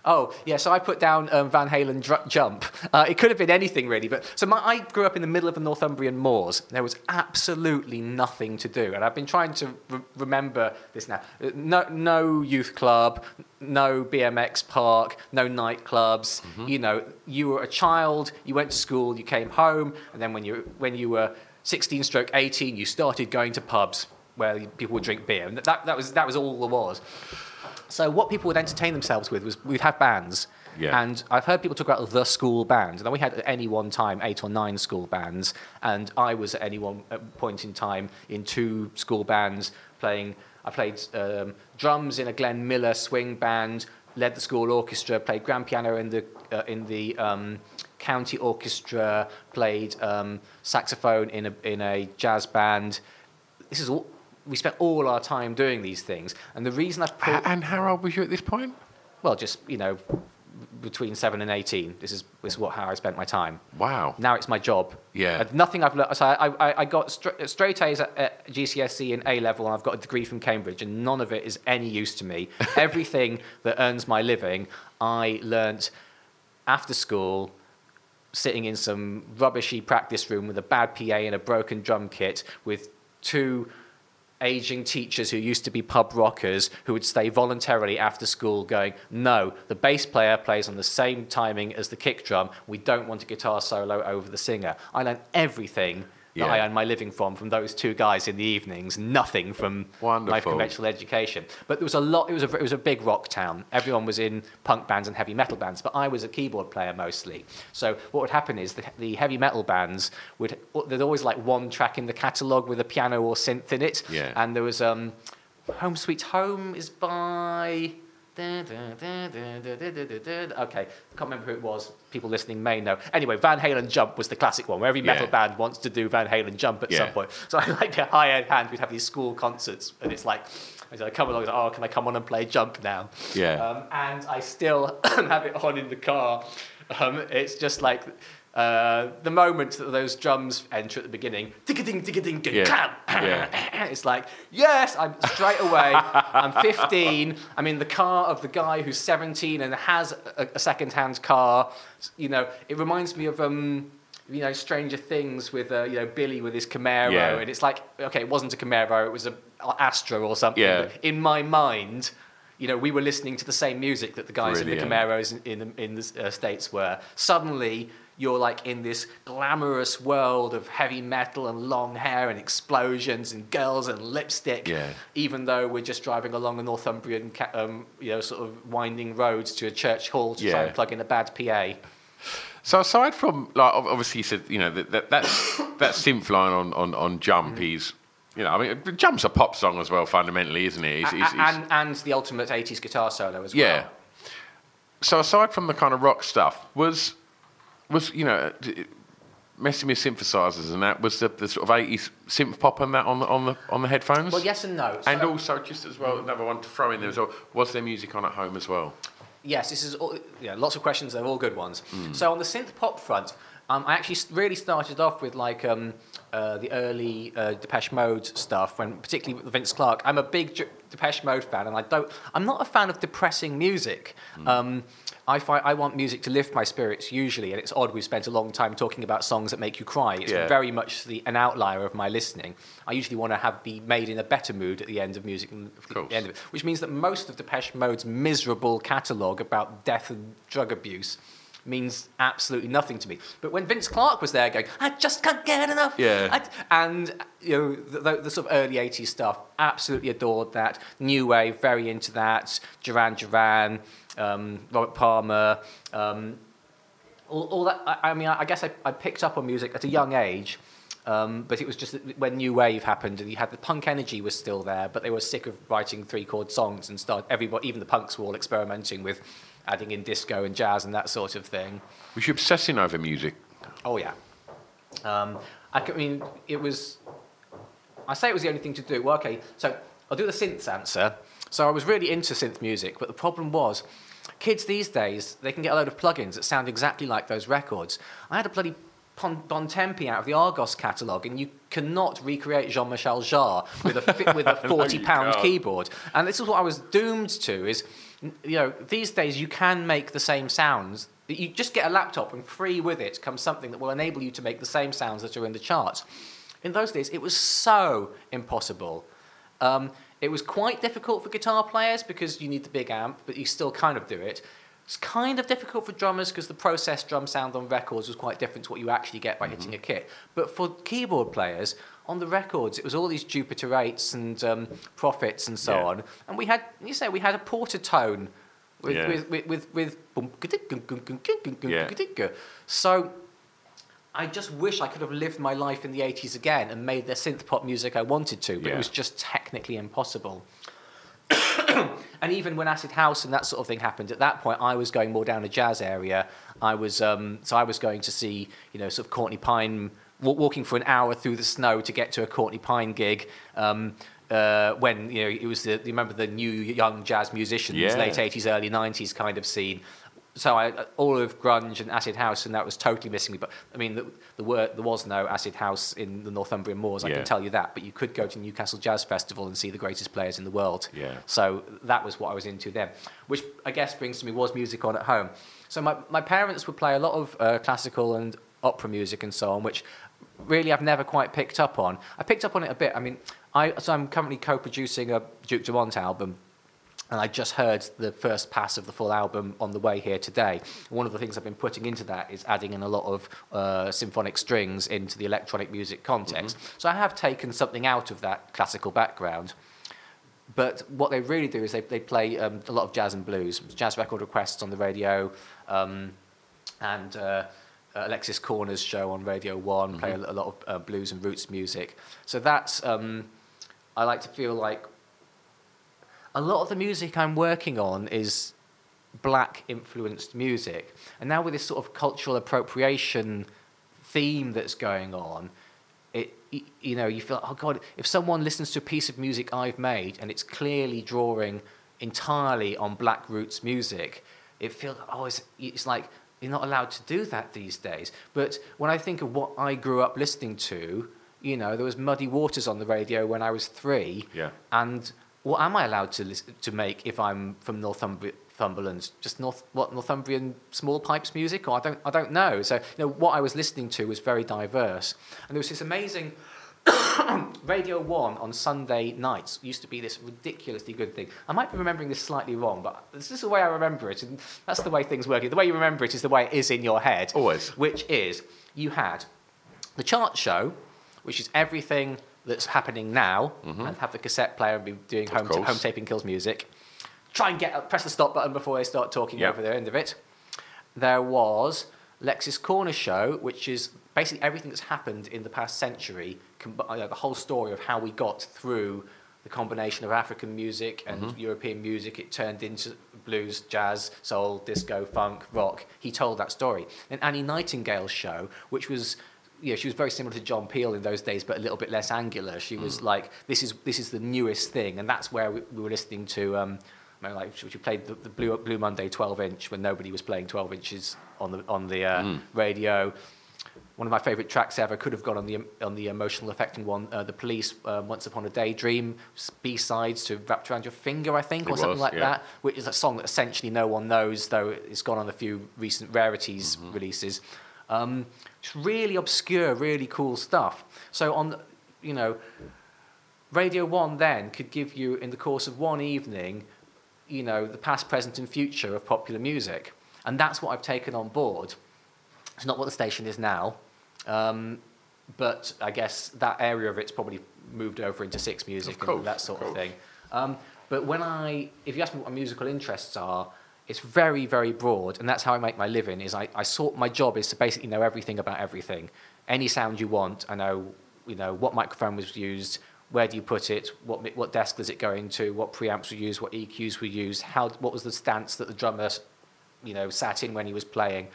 Oh, yeah, so I put down um, Van Halen dr- Jump. Uh, it could have been anything, really. But So my, I grew up in the middle of the Northumbrian moors. There was absolutely nothing to do. And I've been trying to re- remember this now. No, no youth club, no BMX park, no nightclubs. You know, you were a child, you went to school, you came home, and then when you, when you were 16 stroke 18, you started going to pubs where people would drink beer. And that, that, was, that was all there was. So what people would entertain themselves with was we'd have bands. Yeah. And I've heard people talk about the school band. And then we had at any one time eight or nine school bands. And I was at any one point in time in two school bands playing. I played um, drums in a Glenn Miller swing band, led the school orchestra, played grand piano in the, uh, in the um, county orchestra, played um, saxophone in a, in a jazz band. This is all. We spent all our time doing these things, and the reason I've put And how old was you at this point? well, just you know, between seven and eighteen. This is this is what how I spent my time. Wow. Now it's my job. Yeah. And nothing I've learned. So I, I, I got stra- straight A's at, at GCSE and A level, and I've got a degree from Cambridge, and none of it is any use to me. Everything that earns my living, I learnt after school, sitting in some rubbishy practice room with a bad PA and a broken drum kit with two aging teachers who used to be pub rockers who would stay voluntarily after school going, no, the bass player plays on the same timing as the kick drum. We don't want a guitar solo over the singer. I learned everything that Yeah. I earn my living from from those two guys in the evenings, nothing from my Wonderful. conventional education. But there was a lot, it was a, it was a big rock town. Everyone was in punk bands and heavy metal bands, but I was a keyboard player mostly. So what would happen is the, the heavy metal bands would, there'd always like one track in the catalogue with a piano or synth in it. Yeah. And there was um, Home Sweet Home is by. Okay, can't remember who it was. People listening may know. Anyway, Van Halen Jump was the classic one, where every metal Yeah. band wants to do Van Halen Jump at some point. So I like the high end hand. We'd have these school concerts, and it's like, I come along, oh, can I come on and play Jump now? Yeah. Um, and I still have it on in the car. Um, it's just like uh, the moment that those drums enter at the beginning, ding ding ding ding ding, Yeah. Yeah. it's like, yes, I'm straight away. I'm 15. I'm in the car of the guy who's 17 and has a, a second-hand car. You know, it reminds me of um, you know, Stranger Things with uh, you know Billy with his Camaro, Yeah. and it's like, okay, it wasn't a Camaro, it was a Astra or something. Yeah. In my mind. You know, we were listening to the same music that the guys in the Brilliant. Camaros in, in, the- in the uh, States were. Suddenly, you're like in this glamorous world of heavy metal and long hair and explosions and girls and lipstick. Yeah. Even though we're just driving along a Northumbrian, um, you know, sort of winding roads to a church hall to try Yeah. and plug in a bad PA. So aside from like obviously you said you know that that that's, that synth line on on on Jump is you know I mean Jump's a pop song as well fundamentally isn't it? It's- A- it's- a- it's- and, and the ultimate 80s guitar solo as well. yeah. So aside from the kind of rock stuff, was was you know messing with synthesizers and that was the, the sort of eighties synth pop and that on the on the on the headphones. Well, yes and no. And also, just as well, another one to throw in there as well. Was there music on at home as well? Yes, this is all, yeah, lots of questions. They're all good ones. Hmm. So on the synth pop front, um, I actually really started off with like um, uh, the early uh, Depeche Mode stuff, when particularly with Vince Clarke. I'm a big Depeche Mode fan, and I don't. I'm not a fan of depressing music. Hmm. Um, I find I want music to lift my spirits usually, and it's odd we've spent a long time talking about songs that make you cry. It's Yeah. very much the, an outlier of my listening. I usually want to have be made in a better mood at the end of music than at course. the end of it, which means that most of Depeche Mode's miserable catalogue about death and drug abuse means absolutely nothing to me. But when Vince Clarke was there going, I just can't get enough. Yeah. I- and, you know, the, the, the sort of early 80s stuff, absolutely adored that. New Wave, very into that. Duran Duran, Robert Palmer, um, all, all that. I, I mean, I, I guess I, I picked up on music at a young age. Um, but it was just when New Wave happened, and you had the punk energy was still there, but they were sick of writing three chord songs and start everybody, even the punks were all experimenting with adding in disco and jazz and that sort of thing. Was you obsessing over music? Oh yeah. Um, I, I mean, it was. I say it was the only thing to do. Well, okay, so I'll do the synths answer. So I was really into synth music, but the problem was, kids these days they can get a load of plugins that sound exactly like those records. I had a bloody Bontempi out of the Argos catalogue, and you cannot recreate Jean-Michel Jarre with a with a forty-pound can't. keyboard. And this is what I was doomed to: is you know these days you can make the same sounds. You just get a laptop, and free with it comes something that will enable you to make the same sounds that are in the charts. In those days, it was so impossible. Um, it was quite difficult for guitar players because you need the big amp, but you still kind of do it. It's kind of difficult for drummers because the processed drum sound on records was quite different to what you actually get by hitting a kit. But for keyboard players, on the records, it was all these Jupiter 8s and um, Prophets and so Yeah. on. And we had, you say, we had a Portatone with, Yeah. with, with, with, with Yeah. So I just wish I could have lived my life in the 80s again and made the synth pop music I wanted to, but Yeah. it was just technically impossible. and even when acid house and that sort of thing happened, at that point I was going more down a jazz area. I was um, so I was going to see you know sort of Courtney Pine wa- walking for an hour through the snow to get to a Courtney Pine gig. Um, uh, when you know it was the you remember the new young jazz musicians Yeah. late 80s early 90s kind of scene so I, all of grunge and acid house, and that was totally missing me. But I mean, the, the word, there was no acid house in the Northumbrian Moors. I Yeah. can tell you that. But you could go to Newcastle Jazz Festival and see the greatest players in the world. Yeah. So that was what I was into then, which I guess brings to me was music on at home. So my, my parents would play a lot of uh, classical and opera music and so on, which really I've never quite picked up on. I picked up on it a bit. I mean, I, so I'm currently co-producing a Duke Dumont album and I just heard the first pass of the full album on the way here today. One of the things I've been putting into that is adding in a lot of uh, symphonic strings into the electronic music context. So I have taken something out of that classical background. But what they really do is they, they play um, a lot of jazz and blues, jazz record requests on the radio, um, and uh, Alexis Korner's show on Radio One play a, a lot of uh, blues and roots music. So that's um, I like to feel like a lot of the music I'm working on is black influenced music. And now with this sort of cultural appropriation theme that's going on, it you know, you feel oh god, if someone listens to a piece of music I've made and it's clearly drawing entirely on black roots music, it feels oh it's it's like you're not allowed to do that these days. But when I think of what I grew up listening to, you know, there was Muddy Waters on the radio when I was 3 Yeah. and what am I allowed to to make if I'm from Northumberland, just North what Northumbrian small pipes music, or I don't I don't know. So you know what I was listening to was very diverse, and there was this amazing Radio One on Sunday nights used to be this ridiculously good thing. I might be remembering this slightly wrong, but this is the way I remember it, and that's the way things work. The way you remember it is the way it is in your head. Always. Which is you had the chart show, which is everything that's happening now, and have the cassette player and be doing home, course. home taping kills music. Try and get press the stop button before they start talking Yeah. over the end of it. There was Lexis Korner Show, which is basically everything that's happened in the past century, com- uh, the whole story of how we got through the combination of African music and European music. It turned into blues, jazz, soul, disco, funk, rock. He told that story. And Annie Nightingale's show, which was you know, she was very similar to John Peel in those days, but a little bit less angular. She was like, this is this is the newest thing, and that's where we, we were listening to. Um, I mean, like she she played the, the Blue Blue Monday 12 inch when nobody was playing 12 inches on the on the uh, radio. One of my favourite tracks ever could have gone on the on the emotional affecting one, uh, the Police, uh, Once Upon a Daydream, B sides to Wrapped Around Your Finger, I think, It or something was, like yeah. that, which is a song that essentially no one knows, though it's gone on a few recent rarities releases. Um, it's really obscure, really cool stuff. So on, you know, Radio One then could give you in the course of one evening, you know, the past, present, and future of popular music. and that's what I've taken on board. It's not what the station is now, um, but I guess that area of it's probably moved over into Six Music course, and that sort of of, thing. Um, but when I, if you ask me what my musical interests are, it's very, very broad, and that's how I make my living. Is I, I sort my job is to basically know everything about everything. Any sound you want, I know. You know what microphone was used, where do you put it, what what desk does it go into, what preamps were used, what EQs were used, how what was the stance that the drummer, you know, sat in when he was playing.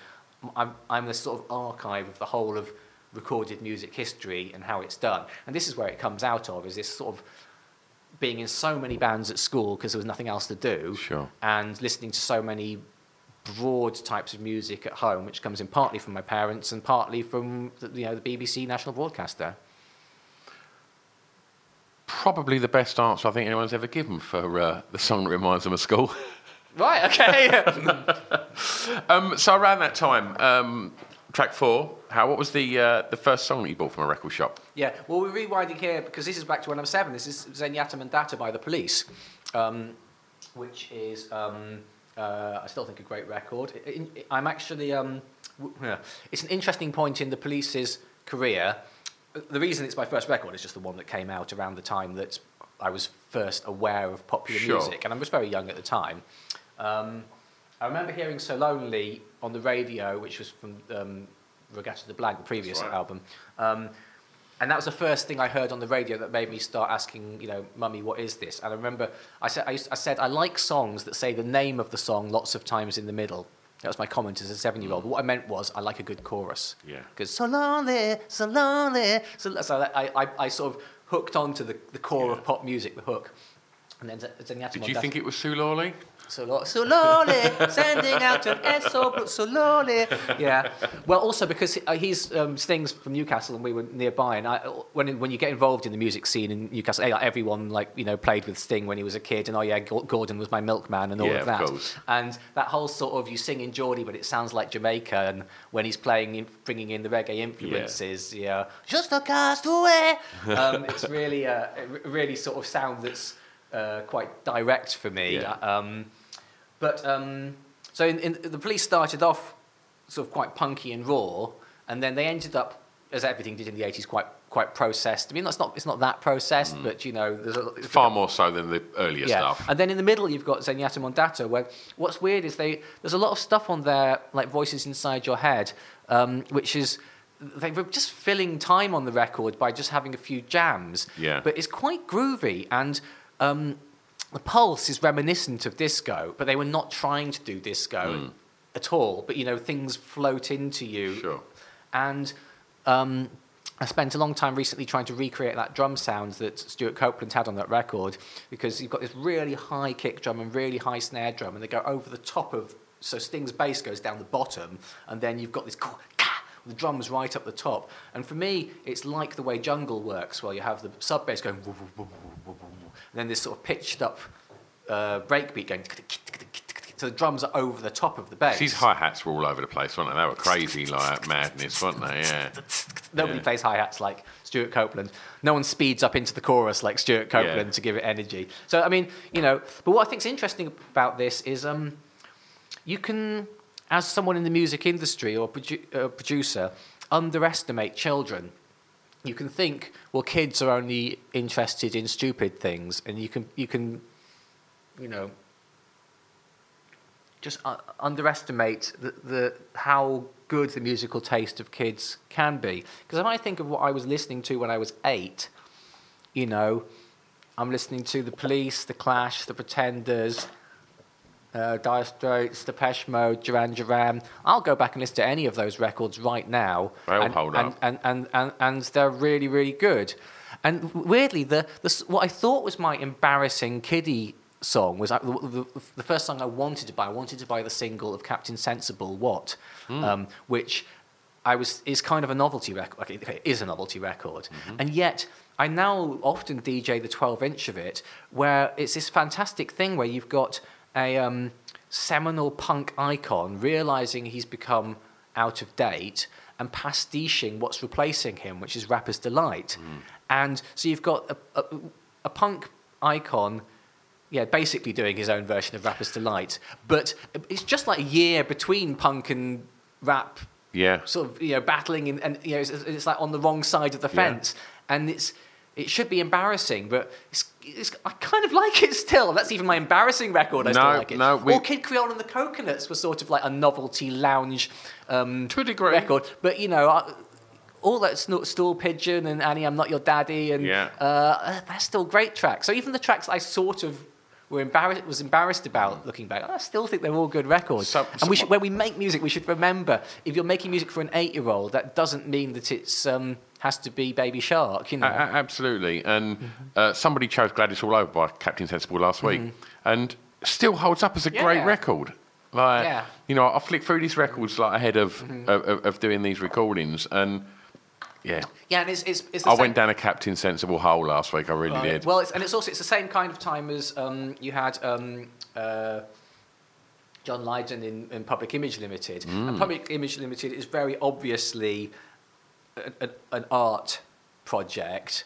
I'm I'm the sort of archive of the whole of recorded music history and how it's done. And this is where it comes out of is this sort of being in so many bands at school because there was nothing else to do, Sure. and listening to so many broad types of music at home, which comes in partly from my parents and partly from the, you know the BBC national broadcaster. Probably the best answer I think anyone's ever given for uh, the song that reminds them of school. Right. Okay. um, so around that time, um, track four, how what was the uh, the first song that you bought from a record shop? yeah. Well, we're rewinding here because this is back to when I'm seven. This is Zenyatta Mondatta by the Police, um, which is um, uh, I still think a great record. I'm actually um, w- yeah, it's an interesting point in the Police's career. The reason it's my first record is just the one that came out around the time that I was first aware of popular Sure. music, and I was very young at the time. I remember hearing So Lonely on the radio, which was from um, Reggatta de Blanc, the previous right. album. Um, and that was the first thing I heard on the radio that made me start asking, you know, Mummy, what is this? And I remember I said, I, used, I said, I like songs that say the name of the song lots of times in the middle. That was my comment as a seven-year-old. But what I meant was, I like a good chorus. Yeah. Because so lonely, so lonely. So, so I, I, I sort of hooked onto the, the core Yeah. of pop music, the hook. And then Did you think it was Sue Lawley? So, lo- so lonely, sending out an SO, but so lonely. Yeah. Well, also because uh, he's um, Sting's from Newcastle and we were nearby, and I, when when you get involved in the music scene in Newcastle, eh, like, everyone like you know played with Sting when he was a kid, and oh yeah, Gordon was my milkman and all Yeah, of of that. course. And that whole sort of you sing in Geordie, but it sounds like Jamaica, and when he's playing, in, bringing in the reggae influences, yeah, just a castaway. um, it's really, uh, really sort of sound that's uh, quite direct for me. Yeah. Um, but um, so in, in, the police started off sort of quite punky and raw, and then they ended up, as everything did in the eighties, quite quite processed. I mean, that's not it's not that processed, but you know, there's a, it's Far more so than the earlier stuff. and then in the middle, you've got Zenyatta Mondatta, where what's weird is they there's a lot of stuff on there, like Voices Inside Your Head, um, which is they were just filling time on the record by just having a few jams. Yeah. But it's quite groovy, and um, the pulse is reminiscent of disco, but they were not trying to do disco at all. But you know, things float into you. Sure. And um, I spent a long time recently trying to recreate that drum sound that Stewart Copeland had on that record because you've got this really high kick drum and really high snare drum, and they go over the top of. So Sting's bass goes down the bottom, and then you've got this. The drums right up the top, and for me, it's like the way jungle works, where you have the sub bass going, woo, woo, woo, then this sort of pitched up uh, breakbeat going. So the drums are over the top of the bass. These hi hats were all over the place, weren't they? They were crazy like madness, weren't they? Yeah. Nobody Yeah. plays hi hats like Stewart Copeland. No one speeds up into the chorus like Stewart Copeland Yeah. to give it energy. So I mean, you know, but what I think's interesting about this is um, you can, as someone in the music industry or produ- uh, producer, underestimate children. You can think, well, kids are only interested in stupid things, and you can you can, you know, just uh, underestimate the, the how good the musical taste of kids can be. Because if I think of what I was listening to when I was eight, you know, I'm listening to the Police, the Clash, the Pretenders, uh, Dire Straits, Depeche Mode, Duran Duran. I'll go back and listen to any of those records right now. They all and, hold and, up. And, and, and, and they're really, really good. And weirdly, the, the, what I thought was my embarrassing kiddie song was uh, the, the, the first song I wanted to buy. I wanted to buy the single of Captain Sensible, Wot, Hmm. um, which I was is kind of a novelty record. Okay, it is a novelty record, Mm-hmm. and yet I now often DJ the 12 inch of it, where it's this fantastic thing where you've got a um, seminal punk icon realizing he's become out of date and pastiching what's replacing him, which is Rapper's Delight. Mm. And so you've got a, a, a punk icon yeah, basically doing his own version of Rapper's Delight. But it's just like a year between punk and rap, Yeah. sort of you know battling, and, and you know it's, it's like on the wrong side of the Yeah. fence, and it's it should be embarrassing, but it's, I kind of like it still. That's even my embarrassing record. I still like it. no, we- or Kid Creole and the Coconuts were sort of like a novelty lounge um, To a degree. record, but you know. I, all that stool pigeon and Annie, I'm not your daddy, and Yeah. uh, that's still great tracks. So even the tracks I sort of were embarrassed was embarrassed about looking back, I still think they're all good records. So- and so we should, when we make music, we should remember if you're making music for an eight-year-old, that doesn't mean that it's um, has to be Baby Shark. You know, A- absolutely. And uh, somebody chose Glad It's All Over by Captain Sensible last week, and still holds up as a great record. Like, Yeah. you know, I flick through these records like ahead of, of, of- of doing these recordings, and yeah, yeah, and it's it's, it's the I same- went down a Captain Sensible hole last week. I really Right. did. Well, it's, and it's also it's the same kind of time as um, you had um, uh, John Lydon in, in Public Image Limited. Mm. And Public Image Limited is very obviously a, a, an art project.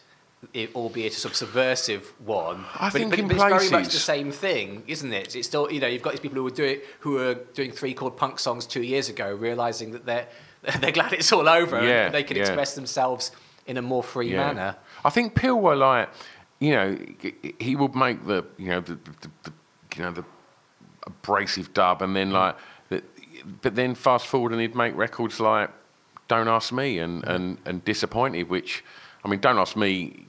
It, albeit a sort of subversive one, I but, think but, in but it's very much the same thing, isn't it? It's still, you know, you've got these people who were doing who were doing three chord punk songs two years ago, realizing that they're they're glad it's all over Yeah, and they can yeah. express themselves in a more free manner. I think PiL were like, you know, he would make the, you know, the, the, the you know, the abrasive dub, and then mm. like, the, but then fast forward and he'd make records like Don't Ask Me and and and Disappointed, which, I mean, Don't Ask Me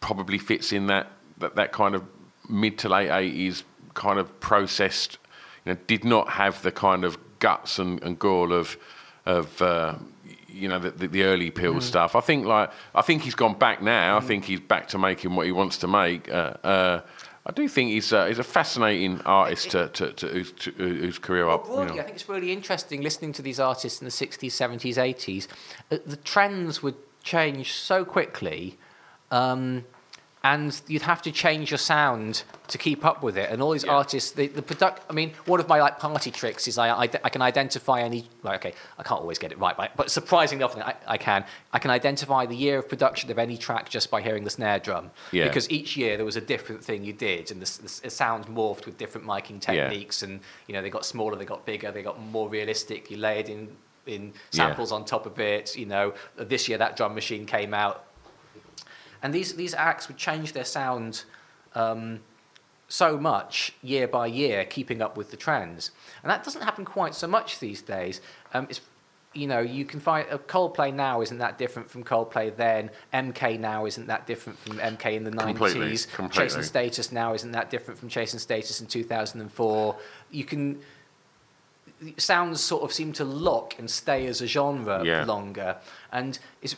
probably fits in that that, that kind of mid to late eighties kind of processed, you know, did not have the kind of guts and, and gall of of uh, you know the, the, the early PiL stuff. I think like I think he's gone back now. I think he's back to making what he wants to make. Uh, uh, I do think he's uh, he's a fascinating artist to, to, to, whose, to whose career Well, up. broadly, you know. I think it's really interesting listening to these artists in the 60s, 70s, 80s. Uh, the trends would change so quickly, um, and you'd have to change your sound to keep up with it. And all these artists, the, the product. I mean, one of my like party tricks is I, I, I can identify any. Well, okay, I can't always get it right, but, but surprisingly often I, I can. I can identify the year of production of any track just by hearing the snare drum. Yeah. Because each year there was a different thing you did, and the, s- the sound morphed with different miking techniques. Yeah. and you know they got smaller, they got bigger, they got more realistic. You layered in in Yeah. samples on top of it. You know, this year that drum machine came out, and these these acts would change their sound. Um, so much year by year, keeping up with the trends, and that doesn't happen quite so much these days. Um, it's, you know, you can find uh, Coldplay now isn't that different from Coldplay then. MK now isn't that different from MK in the Completely, nineties. completely. Chase & Status now isn't that different from Chase & Status in two thousand and four. You can sounds sort of seem to lock and stay as a genre Yeah. longer, and it's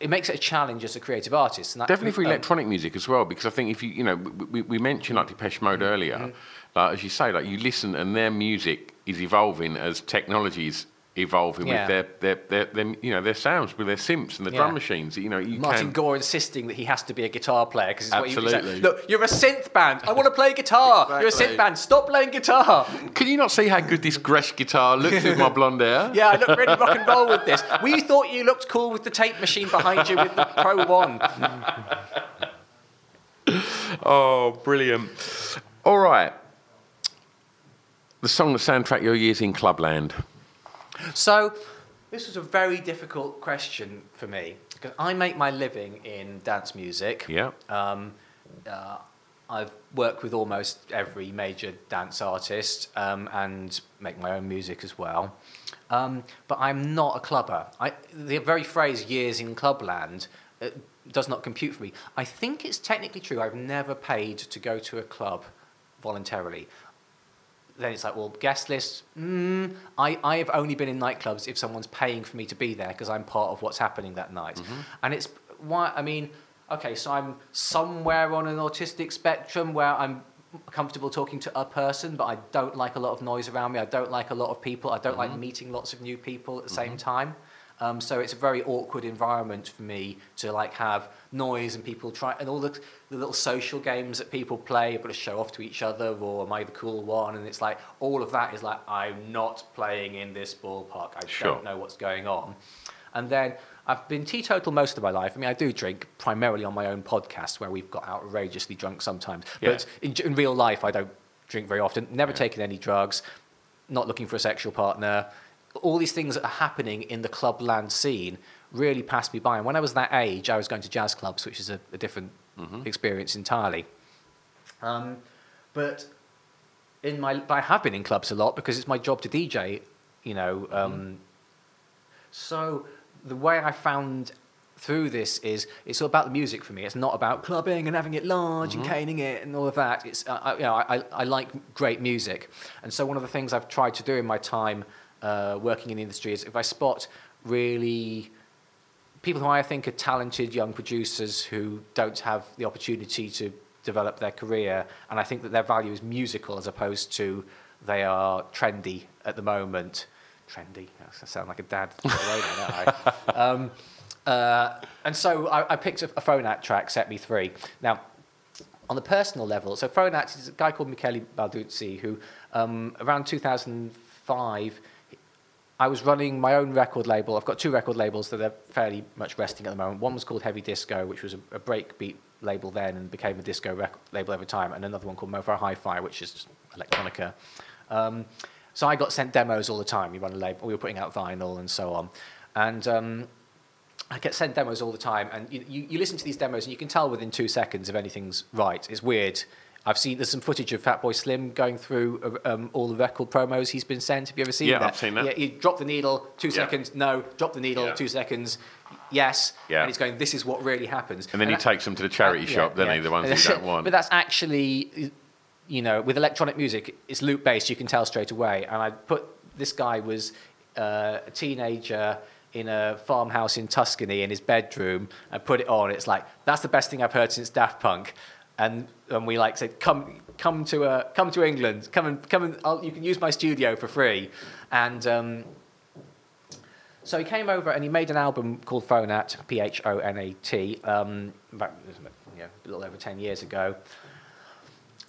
it makes it a challenge as a creative artist. And that, Definitely for um, electronic music as well, because I think if you, you know, we, we, we mentioned like Depeche Mode earlier, like as you say, like you listen and their music is evolving as technologies evolving Yeah. with their, their, their, their, you know, their sounds, with their synths and the Yeah. drum machines. You know, you Martin can. Gore insisting that he has to be a guitar player because what he was Absolutely. Look, you're a synth band. I want to play guitar. You're a synth band. Stop playing guitar. Can you not see how good this Gretsch guitar looks with my blonde hair? Yeah, I look really rock and roll with this. We thought you looked cool with the tape machine behind you with the Pro One. Oh, brilliant. All right. The song the soundtrack your years in Clubland. So, this was a very difficult question for me because I make my living in dance music. Yeah. Um, uh, I've worked with almost every major dance artist um, and make my own music as well. Um, but I'm not a clubber. I, the very phrase "years in clubland" uh, does not compute for me. I think it's technically true. I've never paid to go to a club voluntarily. Then it's like, well, guest list. Mm, I, I have only been in nightclubs if someone's paying for me to be there because I'm part of what's happening that night. And it's why I mean, okay, so I'm somewhere on an autistic spectrum where I'm comfortable talking to a person, but I don't like a lot of noise around me. I don't like a lot of people. I don't like meeting lots of new people at the same time. Um, so it's a very awkward environment for me to like have noise and people try and all the, the little social games that people play, able to show off to each other, or am I the cool one? And it's like all of that is like I'm not playing in this ballpark. I Sure. don't know what's going on. And then I've been teetotal most of my life. I mean, I do drink primarily on my own podcast where we've got outrageously drunk sometimes. Yeah. But in, in real life, I don't drink very often. Never taken any drugs. Not looking for a sexual partner. All these things that are happening in the clubland scene really passed me by. And when I was that age, I was going to jazz clubs, which is a, a different experience entirely. Um, but in my, but I have been in clubs a lot because it's my job to DJ. You know, um, so the way I found through this is it's all about the music for me. It's not about clubbing and having it large and caning it and all of that. It's uh, I, you know I, I like great music, and so one of the things I've tried to do in my time uh, working in the industry is if I spot really people who I think are talented young producers who don't have the opportunity to develop their career, and I think that their value is musical as opposed to they are trendy at the moment. Trendy, I sound like a dad. I? um, uh, and so I, I picked a, a Phonat track, Set Me Free. Now, on the personal level, so Phonat is a guy called Michele Balduzzi who, um, around 2005, I was running my own record label. I've got two record labels that are fairly much resting at the moment. One was called Heavy Disco, which was a, a breakbeat label then and became a disco rec- label over time, and another one called Mofo Hi-Fi, which is electronica. Um, so I got sent demos all the time. We run a label, we were putting out vinyl and so on, and um, I get sent demos all the time, and you, you, you listen to these demos and you can tell within two seconds if anything's right. It's weird. I've seen there's some footage of Fatboy Slim going through um, all the record promos he's been sent. Have you ever seen Yeah, that? I've seen that. Yeah, you drop the needle, two Yeah. seconds, no, drop the needle, Yeah. two seconds, yes, Yeah. and he's going, this is what really happens. And then he that- takes them to the charity uh, shop, doesn't yeah. he? The ones And you don't want. But that's actually, you know, with electronic music, it's loop based. You can tell straight away. And I put this guy was uh, a teenager in a farmhouse in Tuscany in his bedroom. and put it on. It's like that's the best thing I've heard since Daft Punk. And, and we like said, come come to uh, come to England. Come and come and I'll, you can use my studio for free. And um, so he came over and he made an album called Phonat, P H O N A T, um, about you know, a little over 10 years ago.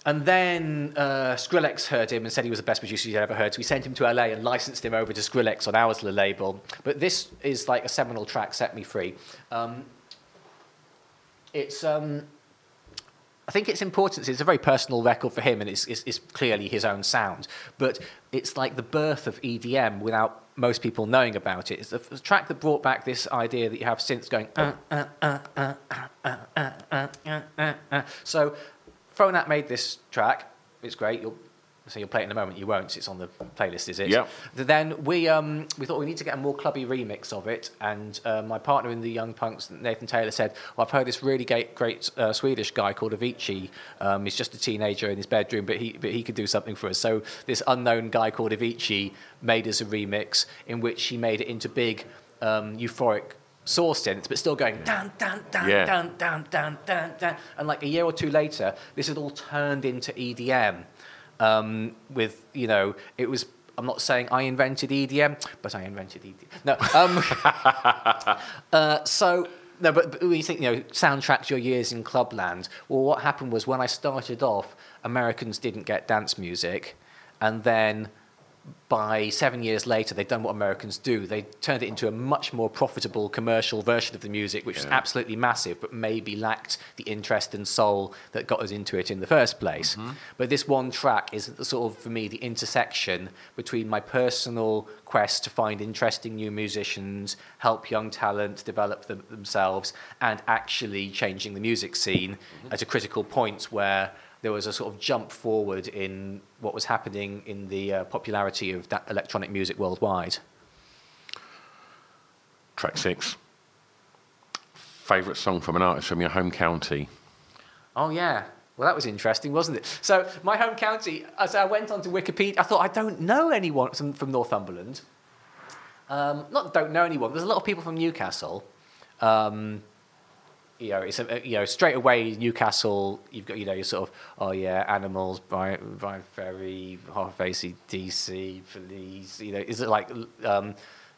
And then uh, Skrillex heard him and said he was the best producer he'd ever heard. So we sent him to LA and licensed him over to Skrillex on our label. But this is like a seminal track, Set Me Free. Um, it's. Um, I think its importance is a very personal record for him, and it's, it's, it's, clearly his own sound. But it's like the birth of EDM without most people knowing about it. It's the track that brought back this idea that you have synths going. So Phonat made this track. It's great. You'll so you'll play it in a moment. You won't. It's on the playlist, is it? Yeah. Then we um, we thought we need to get a more clubby remix of it, and uh, my partner in the Young Punks, Nathan Taylor, said, "Well, I've heard this really great, great uh, Swedish guy called Avicii. Um, he's just a teenager in his bedroom, but he but he could do something for us." So this unknown guy called Avicii made us a remix in which he made it into big, um, euphoric saw synths, but still going down, down, down, Yeah. down, down, down, down, down. And like a year or two later, this had all turned into EDM. Um, with you know, it was. I'm not saying I invented EDM, but I invented EDM. No. Um, uh, so. No, but, but when you think, you know, soundtracks your years in clubland. Well, what happened was when I started off, Americans didn't get dance music, and then by seven years later, they'd done what Americans do. They turned it into a much more profitable commercial version of the music, which was absolutely massive, but maybe lacked the interest and soul that got us into it in the first place. Mm-hmm. But this one track is the sort of, for me, the intersection between my personal quest to find interesting new musicians, help young talent develop them, themselves, and actually changing the music scene mm-hmm. at a critical point where there was a sort of jump forward in what was happening in the uh, popularity of that electronic music worldwide. Track six. Favourite song from an artist from your home county? Oh yeah. Well, that was interesting, wasn't it? So my home county, as I went onto Wikipedia, I thought I don't know anyone from, from Northumberland. Um, not don't know anyone. There's a lot of people from Newcastle. Um, you know, it's a, you know straight away Newcastle. You've got you know you're sort of oh yeah animals Brian Bryan Ferry half ACDC police. You know, is it like um,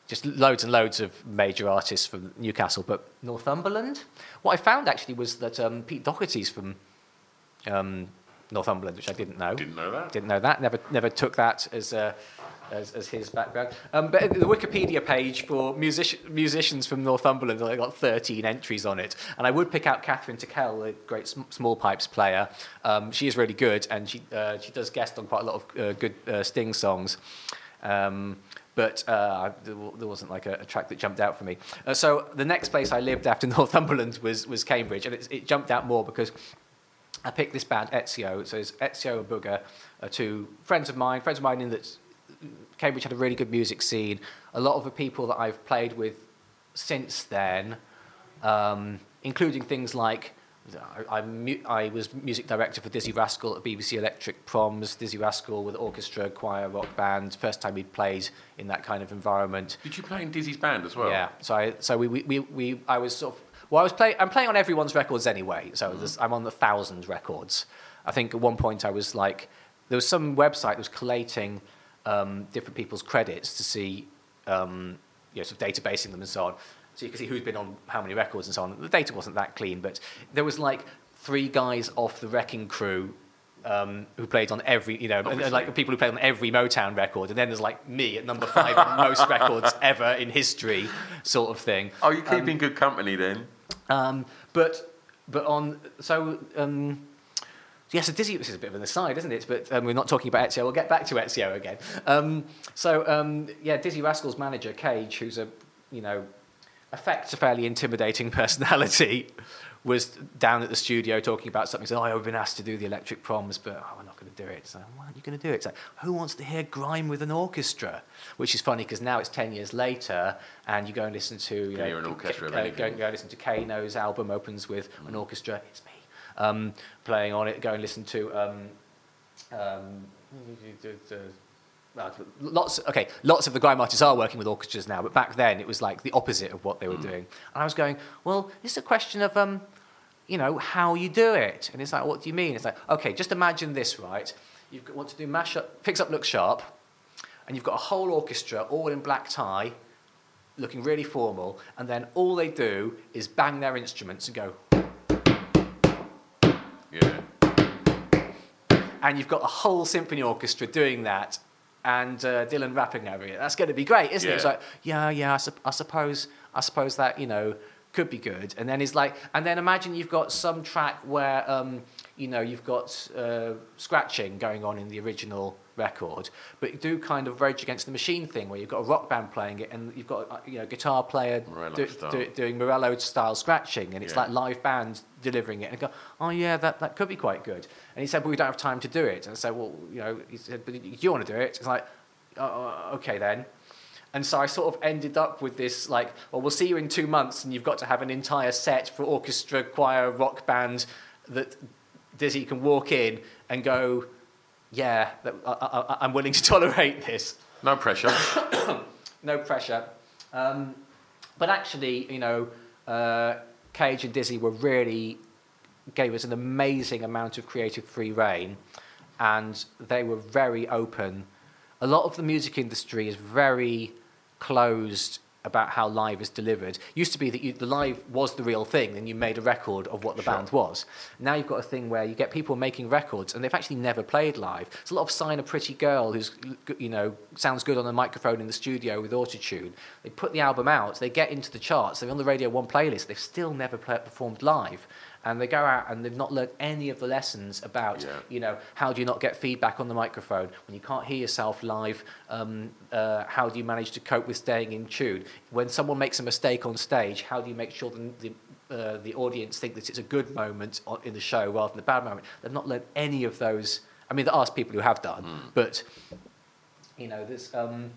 just loads and loads of major artists from Newcastle, but Northumberland. What I found actually was that um, Pete Doherty's from um, Northumberland, which I didn't know. Didn't know that. Didn't know that. Never never took that as a as, as his background. Um, but the Wikipedia page for music, musicians from Northumberland, I got 13 entries on it. And I would pick out Kathryn Tickell, a great sm- small pipes player. Um, she is really good, and she, uh, she does guest on quite a lot of uh, good uh, Sting songs. Um, but uh, there wasn't like a, a track that jumped out for me. Uh, so the next place I lived after Northumberland was, was Cambridge, and it, it jumped out more because I picked this band Ezio. So it's Ezio and Booga, are two friends of mine, friends of mine in that Cambridge had a really good music scene. A lot of the people that I've played with since then, um, including things like I, I, I was music director for Dizzee Rascal at BBC Electric Proms. Dizzee Rascal with orchestra, choir, rock band. First time he'd played in that kind of environment. Did you play in Dizzee's band as well? Yeah. So I, so we, we, we, we I was sort of well, I was playing. I'm playing on everyone's records anyway. So there's I'm on the thousand records. I think at one point I was like, there was some website that was collating um, different people's credits to see, um, you know, sort of databasing them and so on. So you can see who's been on how many records and so on. The data wasn't that clean, but there was like three guys off the Wrecking Crew um, who played on every, you know, and, and, like people who played on every Motown record, and then there's like me at number five on most records ever in history, sort of thing. Oh, you're keeping good company then. Um, but but on so yes, so Dizzee. This is a bit of an aside, isn't it? But um, we're not talking about Ezio. We'll get back to Ezio again. Um, so um, yeah, Dizzee Rascal's manager Cage, who's a you know affects a fairly intimidating personality, was down at the studio talking about something. He said, "Oh, I've been asked to do the Electric Proms, but oh, I'm not going to do it." So why aren't you going to do it? It's like, who wants to hear grime with an orchestra? Which is funny because now it's ten years later, and you go and listen to you know, hear an orchestra of go, go, go and listen to Kano's album opens with an orchestra. It's um, playing on it. Go and listen to. Um, um, lots okay lots of the grime artists are working with orchestras now but back then it was like the opposite of what they were doing and i was going well it's a question of um you know how you do it and it's like what do you mean it's like okay just imagine this right you want to do mash up fix up look sharp and you've got a whole orchestra all in black tie looking really formal and then all they do is bang their instruments and go Yeah. and you've got a whole symphony orchestra doing that, and uh, Dylan rapping over it. That's going to be great, isn't it? It's Yeah. like, yeah, yeah, I, sup- I suppose, I suppose that you know could be good. And then it's like, and then imagine you've got some track where um, you know you've got uh, scratching going on in the original record, but you do kind of Rage Against the Machine thing where you've got a rock band playing it, and you've got uh, you know guitar player do- do- doing Morello style scratching, and it's Yeah. like live band delivering it. And I go, oh yeah, that, that could be quite good. And he said, but we don't have time to do it. And I said, well, you know, he said, but do you want to do it? It's like, oh, okay then. And so I sort of ended up with this like, well, we'll see you in two months, and you've got to have an entire set for orchestra, choir, rock band that Dizzee can walk in and go, yeah, that, I, I, I'm willing to tolerate this No pressure. no pressure. Um, but actually, you know, uh, Cage and Dizzee were really gave us an amazing amount of creative free reign, and they were very open. A lot of the music industry is very closed about how live is delivered. Used to be that you, the live was the real thing, and you made a record of what the band was. Now you've got a thing where you get people making records, and they've actually never played live. It's a lot of sign a pretty girl who's, you know, sounds good on a microphone in the studio with autotune. They put the album out, they get into the charts, they're on the Radio 1 playlist, they've still never play, performed live. And they go out and they've not learned any of the lessons about, Yeah. you know, how do you not get feedback on the microphone when you can't hear yourself live? Um, uh, how do you manage to cope with staying in tune? When someone makes a mistake on stage, how do you make sure the, the, uh, the audience think that it's a good moment on, in the show rather than a bad moment? They've not learned any of those. I mean, there are people who have done, but you know, there's. Um,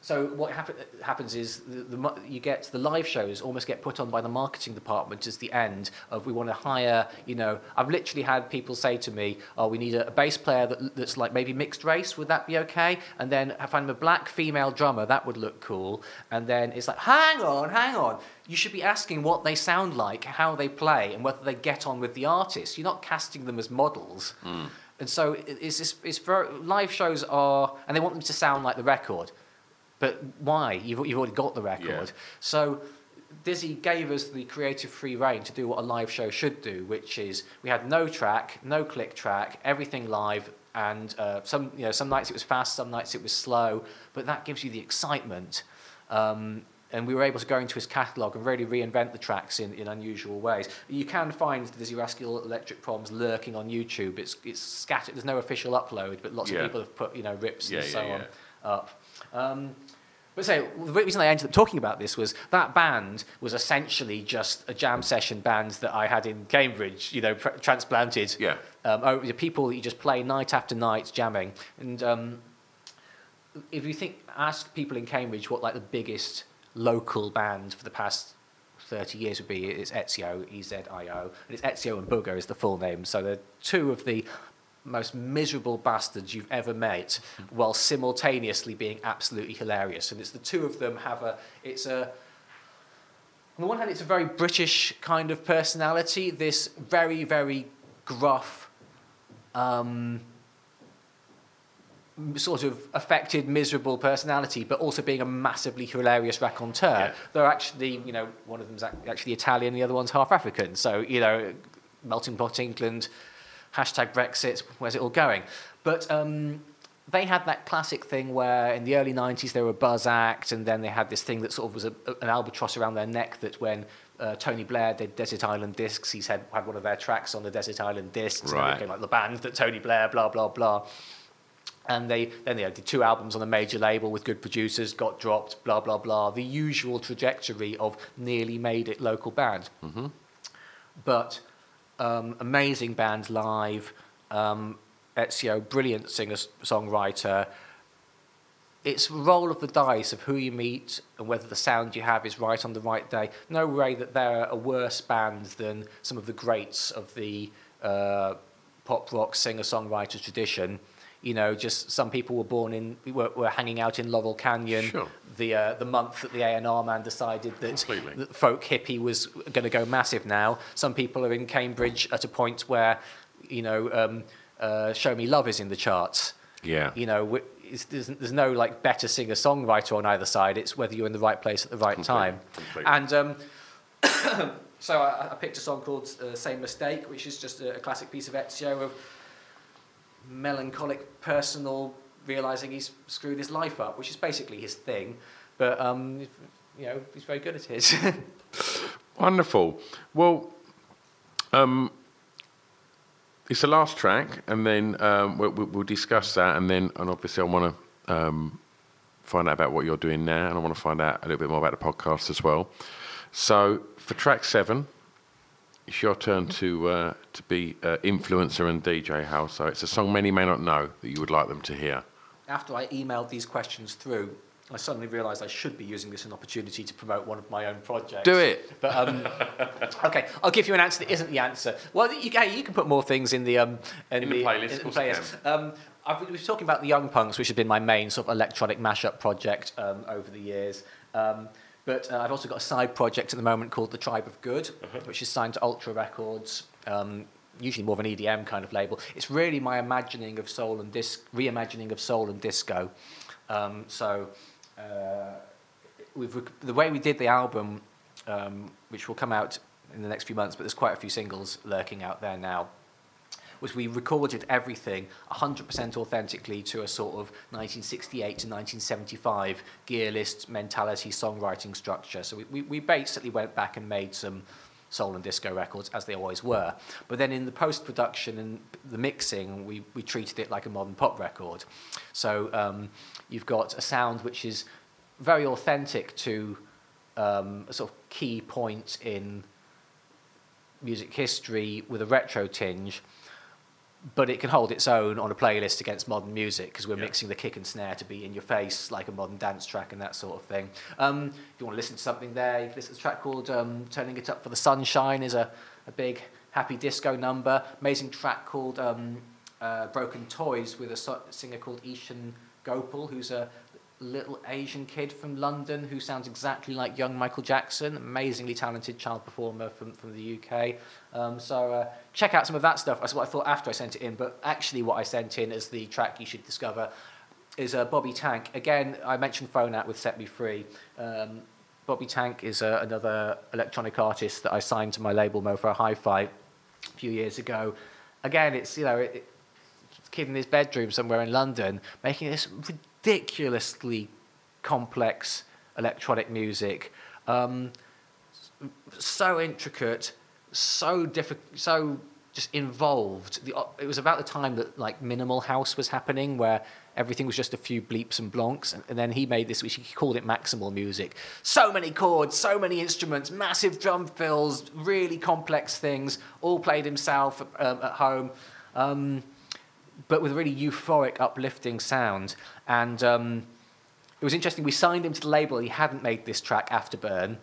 so what happen, happens is the, the, you get the live shows almost get put on by the marketing department as the end of we want to hire. You know, I've literally had people say to me, "Oh, we need a, a bass player that, that's like maybe mixed race. Would that be okay?" And then I find a black female drummer that would look cool. And then it's like, "Hang on, hang on." You should be asking what they sound like, how they play, and whether they get on with the artist. You're not casting them as models. Hmm. And so it- it's, it's, it's very, live shows are, and they want them to sound like the record. But why? You've, you've already got the record. Yeah. So Dizzee gave us the creative free reign to do what a live show should do, which is we had no track, no click track, everything live, and uh, some you know some nights it was fast, some nights it was slow, but that gives you the excitement. Um, and we were able to go into his catalogue and really reinvent the tracks in, in unusual ways. You can find the Dizzee Rascal Electric Proms lurking on YouTube. It's, it's scattered. There's no official upload, but lots Yeah. of people have put you know rips Yeah, and so yeah. on up. Um, but so the reason I ended up talking about this was that band was essentially just a jam session band that I had in Cambridge, you know, pr- transplanted. Yeah. Um, the people that you just play night after night jamming. And um, if you think, ask people in Cambridge what like the biggest local band for the past 30 years would be, it's Ezio, E-Z-I-O. And it's Ezio and Booga is the full name. So they're two of the most miserable bastards you've ever met while simultaneously being absolutely hilarious. And it's the two of them have a, it's a, on the one hand, it's a very British kind of personality, this very, very gruff, um, sort of affected, miserable personality, but also being a massively hilarious raconteur. Yeah. They're actually, you know, one of them's actually Italian, the other one's half African. So, you know, melting pot England, hashtag Brexit, where's it all going? But um, they had that classic thing where in the early 90s they were a buzz act, and then they had this thing that sort of was a, an albatross around their neck that when uh, Tony Blair did Desert Island Discs, he said had one of their tracks on the Desert Island Discs, and Right. it became like the band that Tony Blair, blah, blah, blah. And they then they did two albums on a major label with good producers, got dropped, blah blah blah. The usual trajectory of nearly made it local band. But um, amazing band live. Um, Ezio, brilliant singer songwriter. It's roll of the dice of who you meet and whether the sound you have is right on the right day. No way that they're a worse band than some of the greats of the uh, pop rock singer songwriter tradition. You know, just some people were born in, were, were hanging out in Laurel Canyon Sure. The uh, the month that the A&R man decided that, that folk hippie was going to go massive now. Some people are in Cambridge at a point where, you know, um, uh, Show Me Love is in the charts. Yeah. You know, there's, there's no like better singer songwriter on either side. It's whether you're in the right place at the right Completely, time. completely. And um, so I, I picked a song called uh, Same Mistake, which is just a, a classic piece of Ezio of melancholic personal realizing he's screwed his life up, which is basically his thing. But um, you know, he's very good at it. Wonderful. Well, um, it's the last track, and then um, we'll, we'll discuss that, and then, and obviously, I want to um, find out about what you're doing now, and I want to find out a little bit more about the podcast as well. So, for track seven, it's your turn to uh, to be uh, influencer and DJ, Hal. So, it's a song many may not know that you would like them to hear. After I emailed these questions through, I suddenly realised I should be using this as an opportunity to promote one of my own projects. Do it. But um, okay, I'll give you an answer that isn't the answer. Well, you, hey, you can put more things in the um, in, In the playlist, in of the I playlist. Um, I've been talking about the Young Punks, which has been my main sort of electronic mashup project um, over the years. Um, but uh, I've also got a side project at the moment called The Tribe of Good, which is signed to Ultra Records. Um, usually more of an EDM kind of label. It's really my imagining of soul and disc, reimagining of soul and disco. Um, so uh, rec- the way we did the album, um, which will come out in the next few months, but there's quite a few singles lurking out there now. Was we recorded everything 100% authentically to a sort of 1968 to 1975 gear list mentality songwriting structure. So we, we, we basically went back and made some soul and disco records as they always were. But then in the post production and the mixing, we, we treated it like a modern pop record. So um, you've got a sound which is very authentic to um, a sort of key point in music history with a retro tinge, but it can hold its own on a playlist against modern music because we're mixing the kick and snare to be in your face like a modern dance track and that sort of thing. Um, if you want to listen to something there, you can listen to a track called um, Turning It Up for the Sunshine is a, a big happy disco number. Amazing track called um, uh, Broken Toys with a so- singer called Ishan Gopal, who's a little Asian kid from London who sounds exactly like young Michael Jackson, amazingly talented child performer from, from the UK. Um, so uh, check out some of that stuff. That's what I thought after I sent it in, but actually what I sent in as the track you should discover is uh, Bobby Tank. Again, I mentioned Phonat with Set Me Free. Um, Bobby Tank is uh, another electronic artist that I signed to my label Mofo Hi-Fi a few years ago. Again, it's you know it, kid in his bedroom somewhere in London making this ridiculously complex electronic music. Um, so intricate, so difficult, so just involved. The, it was about the time that like minimal house was happening, where everything was just a few bleeps and blonks, and, and then he made this, which he called it maximal music. So many chords, so many instruments, massive drum fills, really complex things, all played himself um, at home, um, but with a really euphoric, uplifting sound. And um, it was interesting. We signed him to the label. He hadn't made this track Afterburn,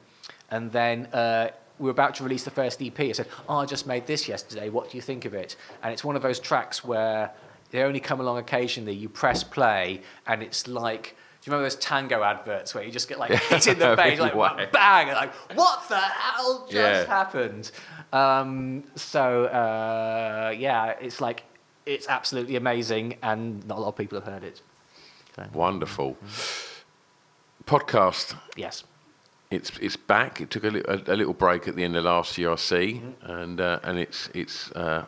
and then. Uh, we were about to release the first EP. I said, "Oh, I just made this yesterday. What do you think of it?" And it's one of those tracks where they only come along occasionally. You press play, and it's like. Do you remember those tango adverts where you just get like hit in the face, like Right. bang, and like what the hell just Yeah. happened? Um, so uh, yeah, it's like it's absolutely amazing, and not a lot of people have heard it. Wonderful. Podcast. Yes. It's it's back. It took a, li- a, a little break at the end of last year, I see, and uh, and it's it's uh,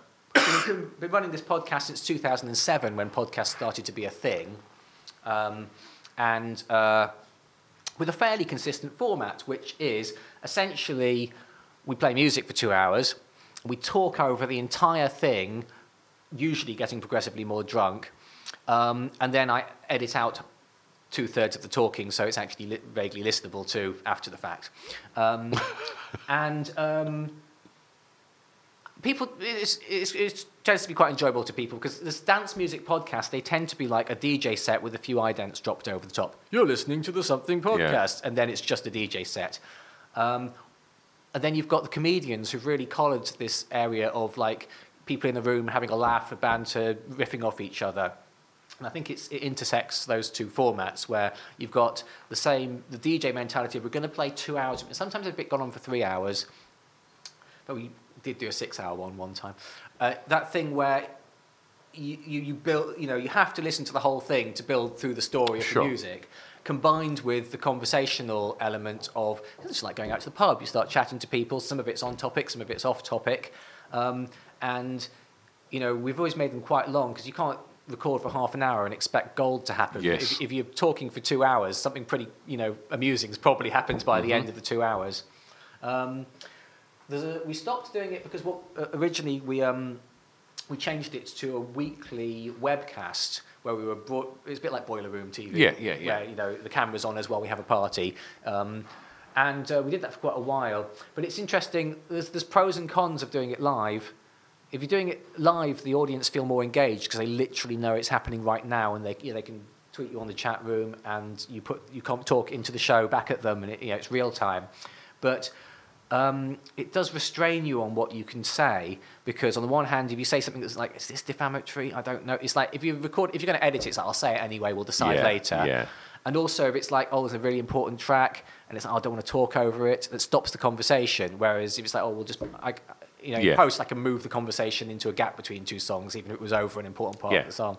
We've been running this podcast since 2007 when podcasts started to be a thing. Um, and uh, with a fairly consistent format, which is essentially we play music for two hours, we talk over the entire thing, usually getting progressively more drunk, um, and then I edit out two thirds of the talking, so it's actually li- vaguely listenable too after the fact. Um, and um, people it's, it's, it tends to be quite enjoyable to people because this dance music podcast they tend to be like a dj set with a few idents dropped over the top. You're listening to the something podcast and then it's just a dj set. Um, and then you've got the comedians who've really collared this area of like people in the room having a laugh a banter riffing off each other and I think it's, it intersects those two formats where you've got the same, the DJ mentality of we're going to play two hours. Sometimes a bit gone on for three hours, but we did do a six-hour one one time. Uh, that thing where you, you, you build, you know, you have to listen to the whole thing to build through the story of Sure. the music, combined with the conversational element of it's like going out to the pub. You start chatting to people. Some of it's on topic, some of it's off topic, um, and you know we've always made them quite long because you can't record for half an hour and expect gold to happen. Yes. If, if you're talking for two hours, something pretty you know amusing has probably happened by Mm-hmm. the end of the two hours. Um, there's a, we stopped doing it because what uh, originally we um, we changed it to a weekly webcast where we were brought. It's a bit like boiler room TV. Yeah, yeah, yeah. Where you know the camera's on as well. We have a party. Um, and uh, we did that for quite a while. But it's interesting. There's, there's pros and cons of doing it live. If you're doing it live, the audience feel more engaged because they literally know it's happening right now, and they you know, they can tweet you on the chat room, and you put you can't talk into the show back at them, and it, you know, it's real time. But um, it does restrain you on what you can say because on the one hand, if you say something that's like, "Is this defamatory?" I don't know. It's like if you record, if you're going to edit it, it's like, "I'll say it anyway. We'll decide Yeah, later." yeah. And also, if it's like, "Oh, there's a really important track," and it's like, "Oh, I don't want to talk over it," that stops the conversation. Whereas if it's like, "Oh, we'll just," I, you know, in Yeah. post, I can move the conversation into a gap between two songs, even if it was over an important part Yeah. of the song.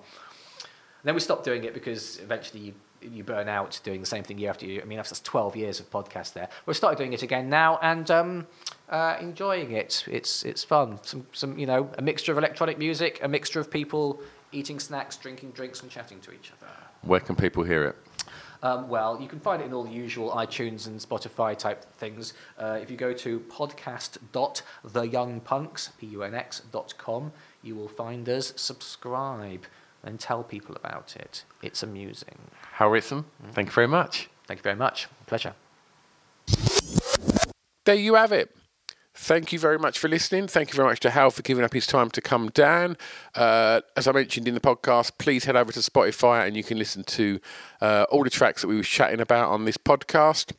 And Then we stopped doing it because eventually you, you burn out doing the same thing year after year. I mean, that's 12 years of podcast there. We started doing it again now and um, uh, enjoying it. It's, it's fun. Some, some, you know, a mixture of electronic music, a mixture of people eating snacks, drinking drinks, and chatting to each other. where can people hear it? Um, well, you can find it in all the usual iTunes and Spotify type things. Uh, if you go to podcast.theyoungpunks, P-U-N-X, dot com, you will find us, subscribe, and tell people about it. It's amusing. Harrison, thank you very much. Thank you very much. Pleasure. There you have it. Thank you very much for listening. Thank you very much to Hal for giving up his time to come down. Uh, as I mentioned in the podcast, please head over to Spotify and you can listen to uh, all the tracks that we were chatting about on this podcast.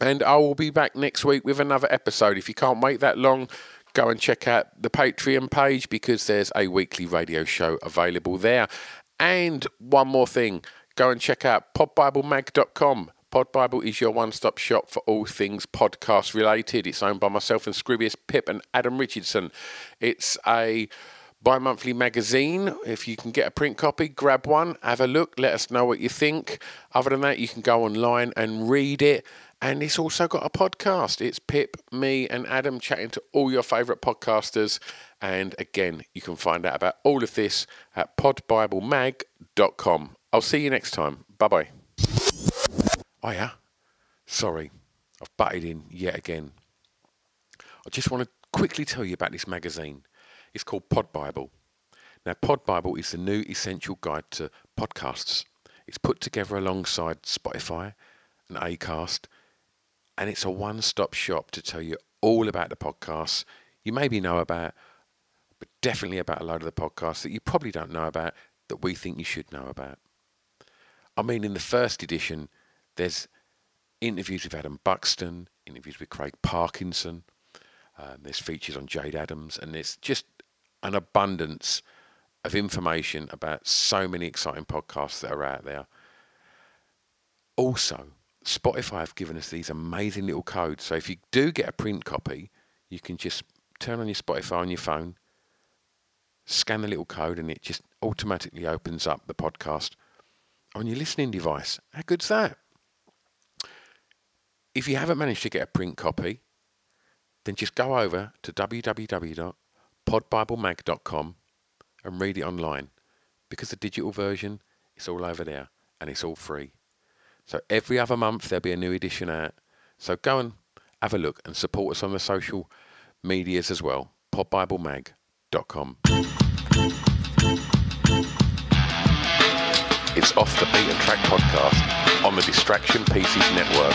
And I will be back next week with another episode. If you can't wait that long, go and check out the Patreon page because there's a weekly radio show available there. And one more thing, go and check out podbiblemag.com. Pod Bible is your one stop shop for all things podcast related. It's owned by myself and Scroobius Pip and Adam Richardson. It's a bi monthly magazine. If you can get a print copy, grab one, have a look, let us know what you think. Other than that, you can go online and read it. And it's also got a podcast. It's Pip, me, and Adam chatting to all your favourite podcasters. And again, you can find out about all of this at podbiblemag.com. I'll see you next time. Bye bye. Oh, yeah. Sorry, I've butted in yet again. I just want to quickly tell you about this magazine. It's called Pod Bible. Now, Pod Bible is the new essential guide to podcasts. It's put together alongside Spotify and Acast, and it's a one stop shop to tell you all about the podcasts you maybe know about, but definitely about a load of the podcasts that you probably don't know about that we think you should know about. I mean, in the first edition, there's interviews with Adam Buxton, interviews with Craig Parkinson, um, there's features on Jade Adams, and there's just an abundance of information about so many exciting podcasts that are out there. Also, Spotify have given us these amazing little codes. So if you do get a print copy, you can just turn on your Spotify on your phone, scan the little code, and it just automatically opens up the podcast on your listening device. How good's that? If you haven't managed to get a print copy, then just go over to www.podbiblemag.com and read it online because the digital version is all over there and it's all free. So every other month there'll be a new edition out. So go and have a look and support us on the social medias as well. podbiblemag.com. It's Off the Beaten Track podcast on the Distraction Pieces Network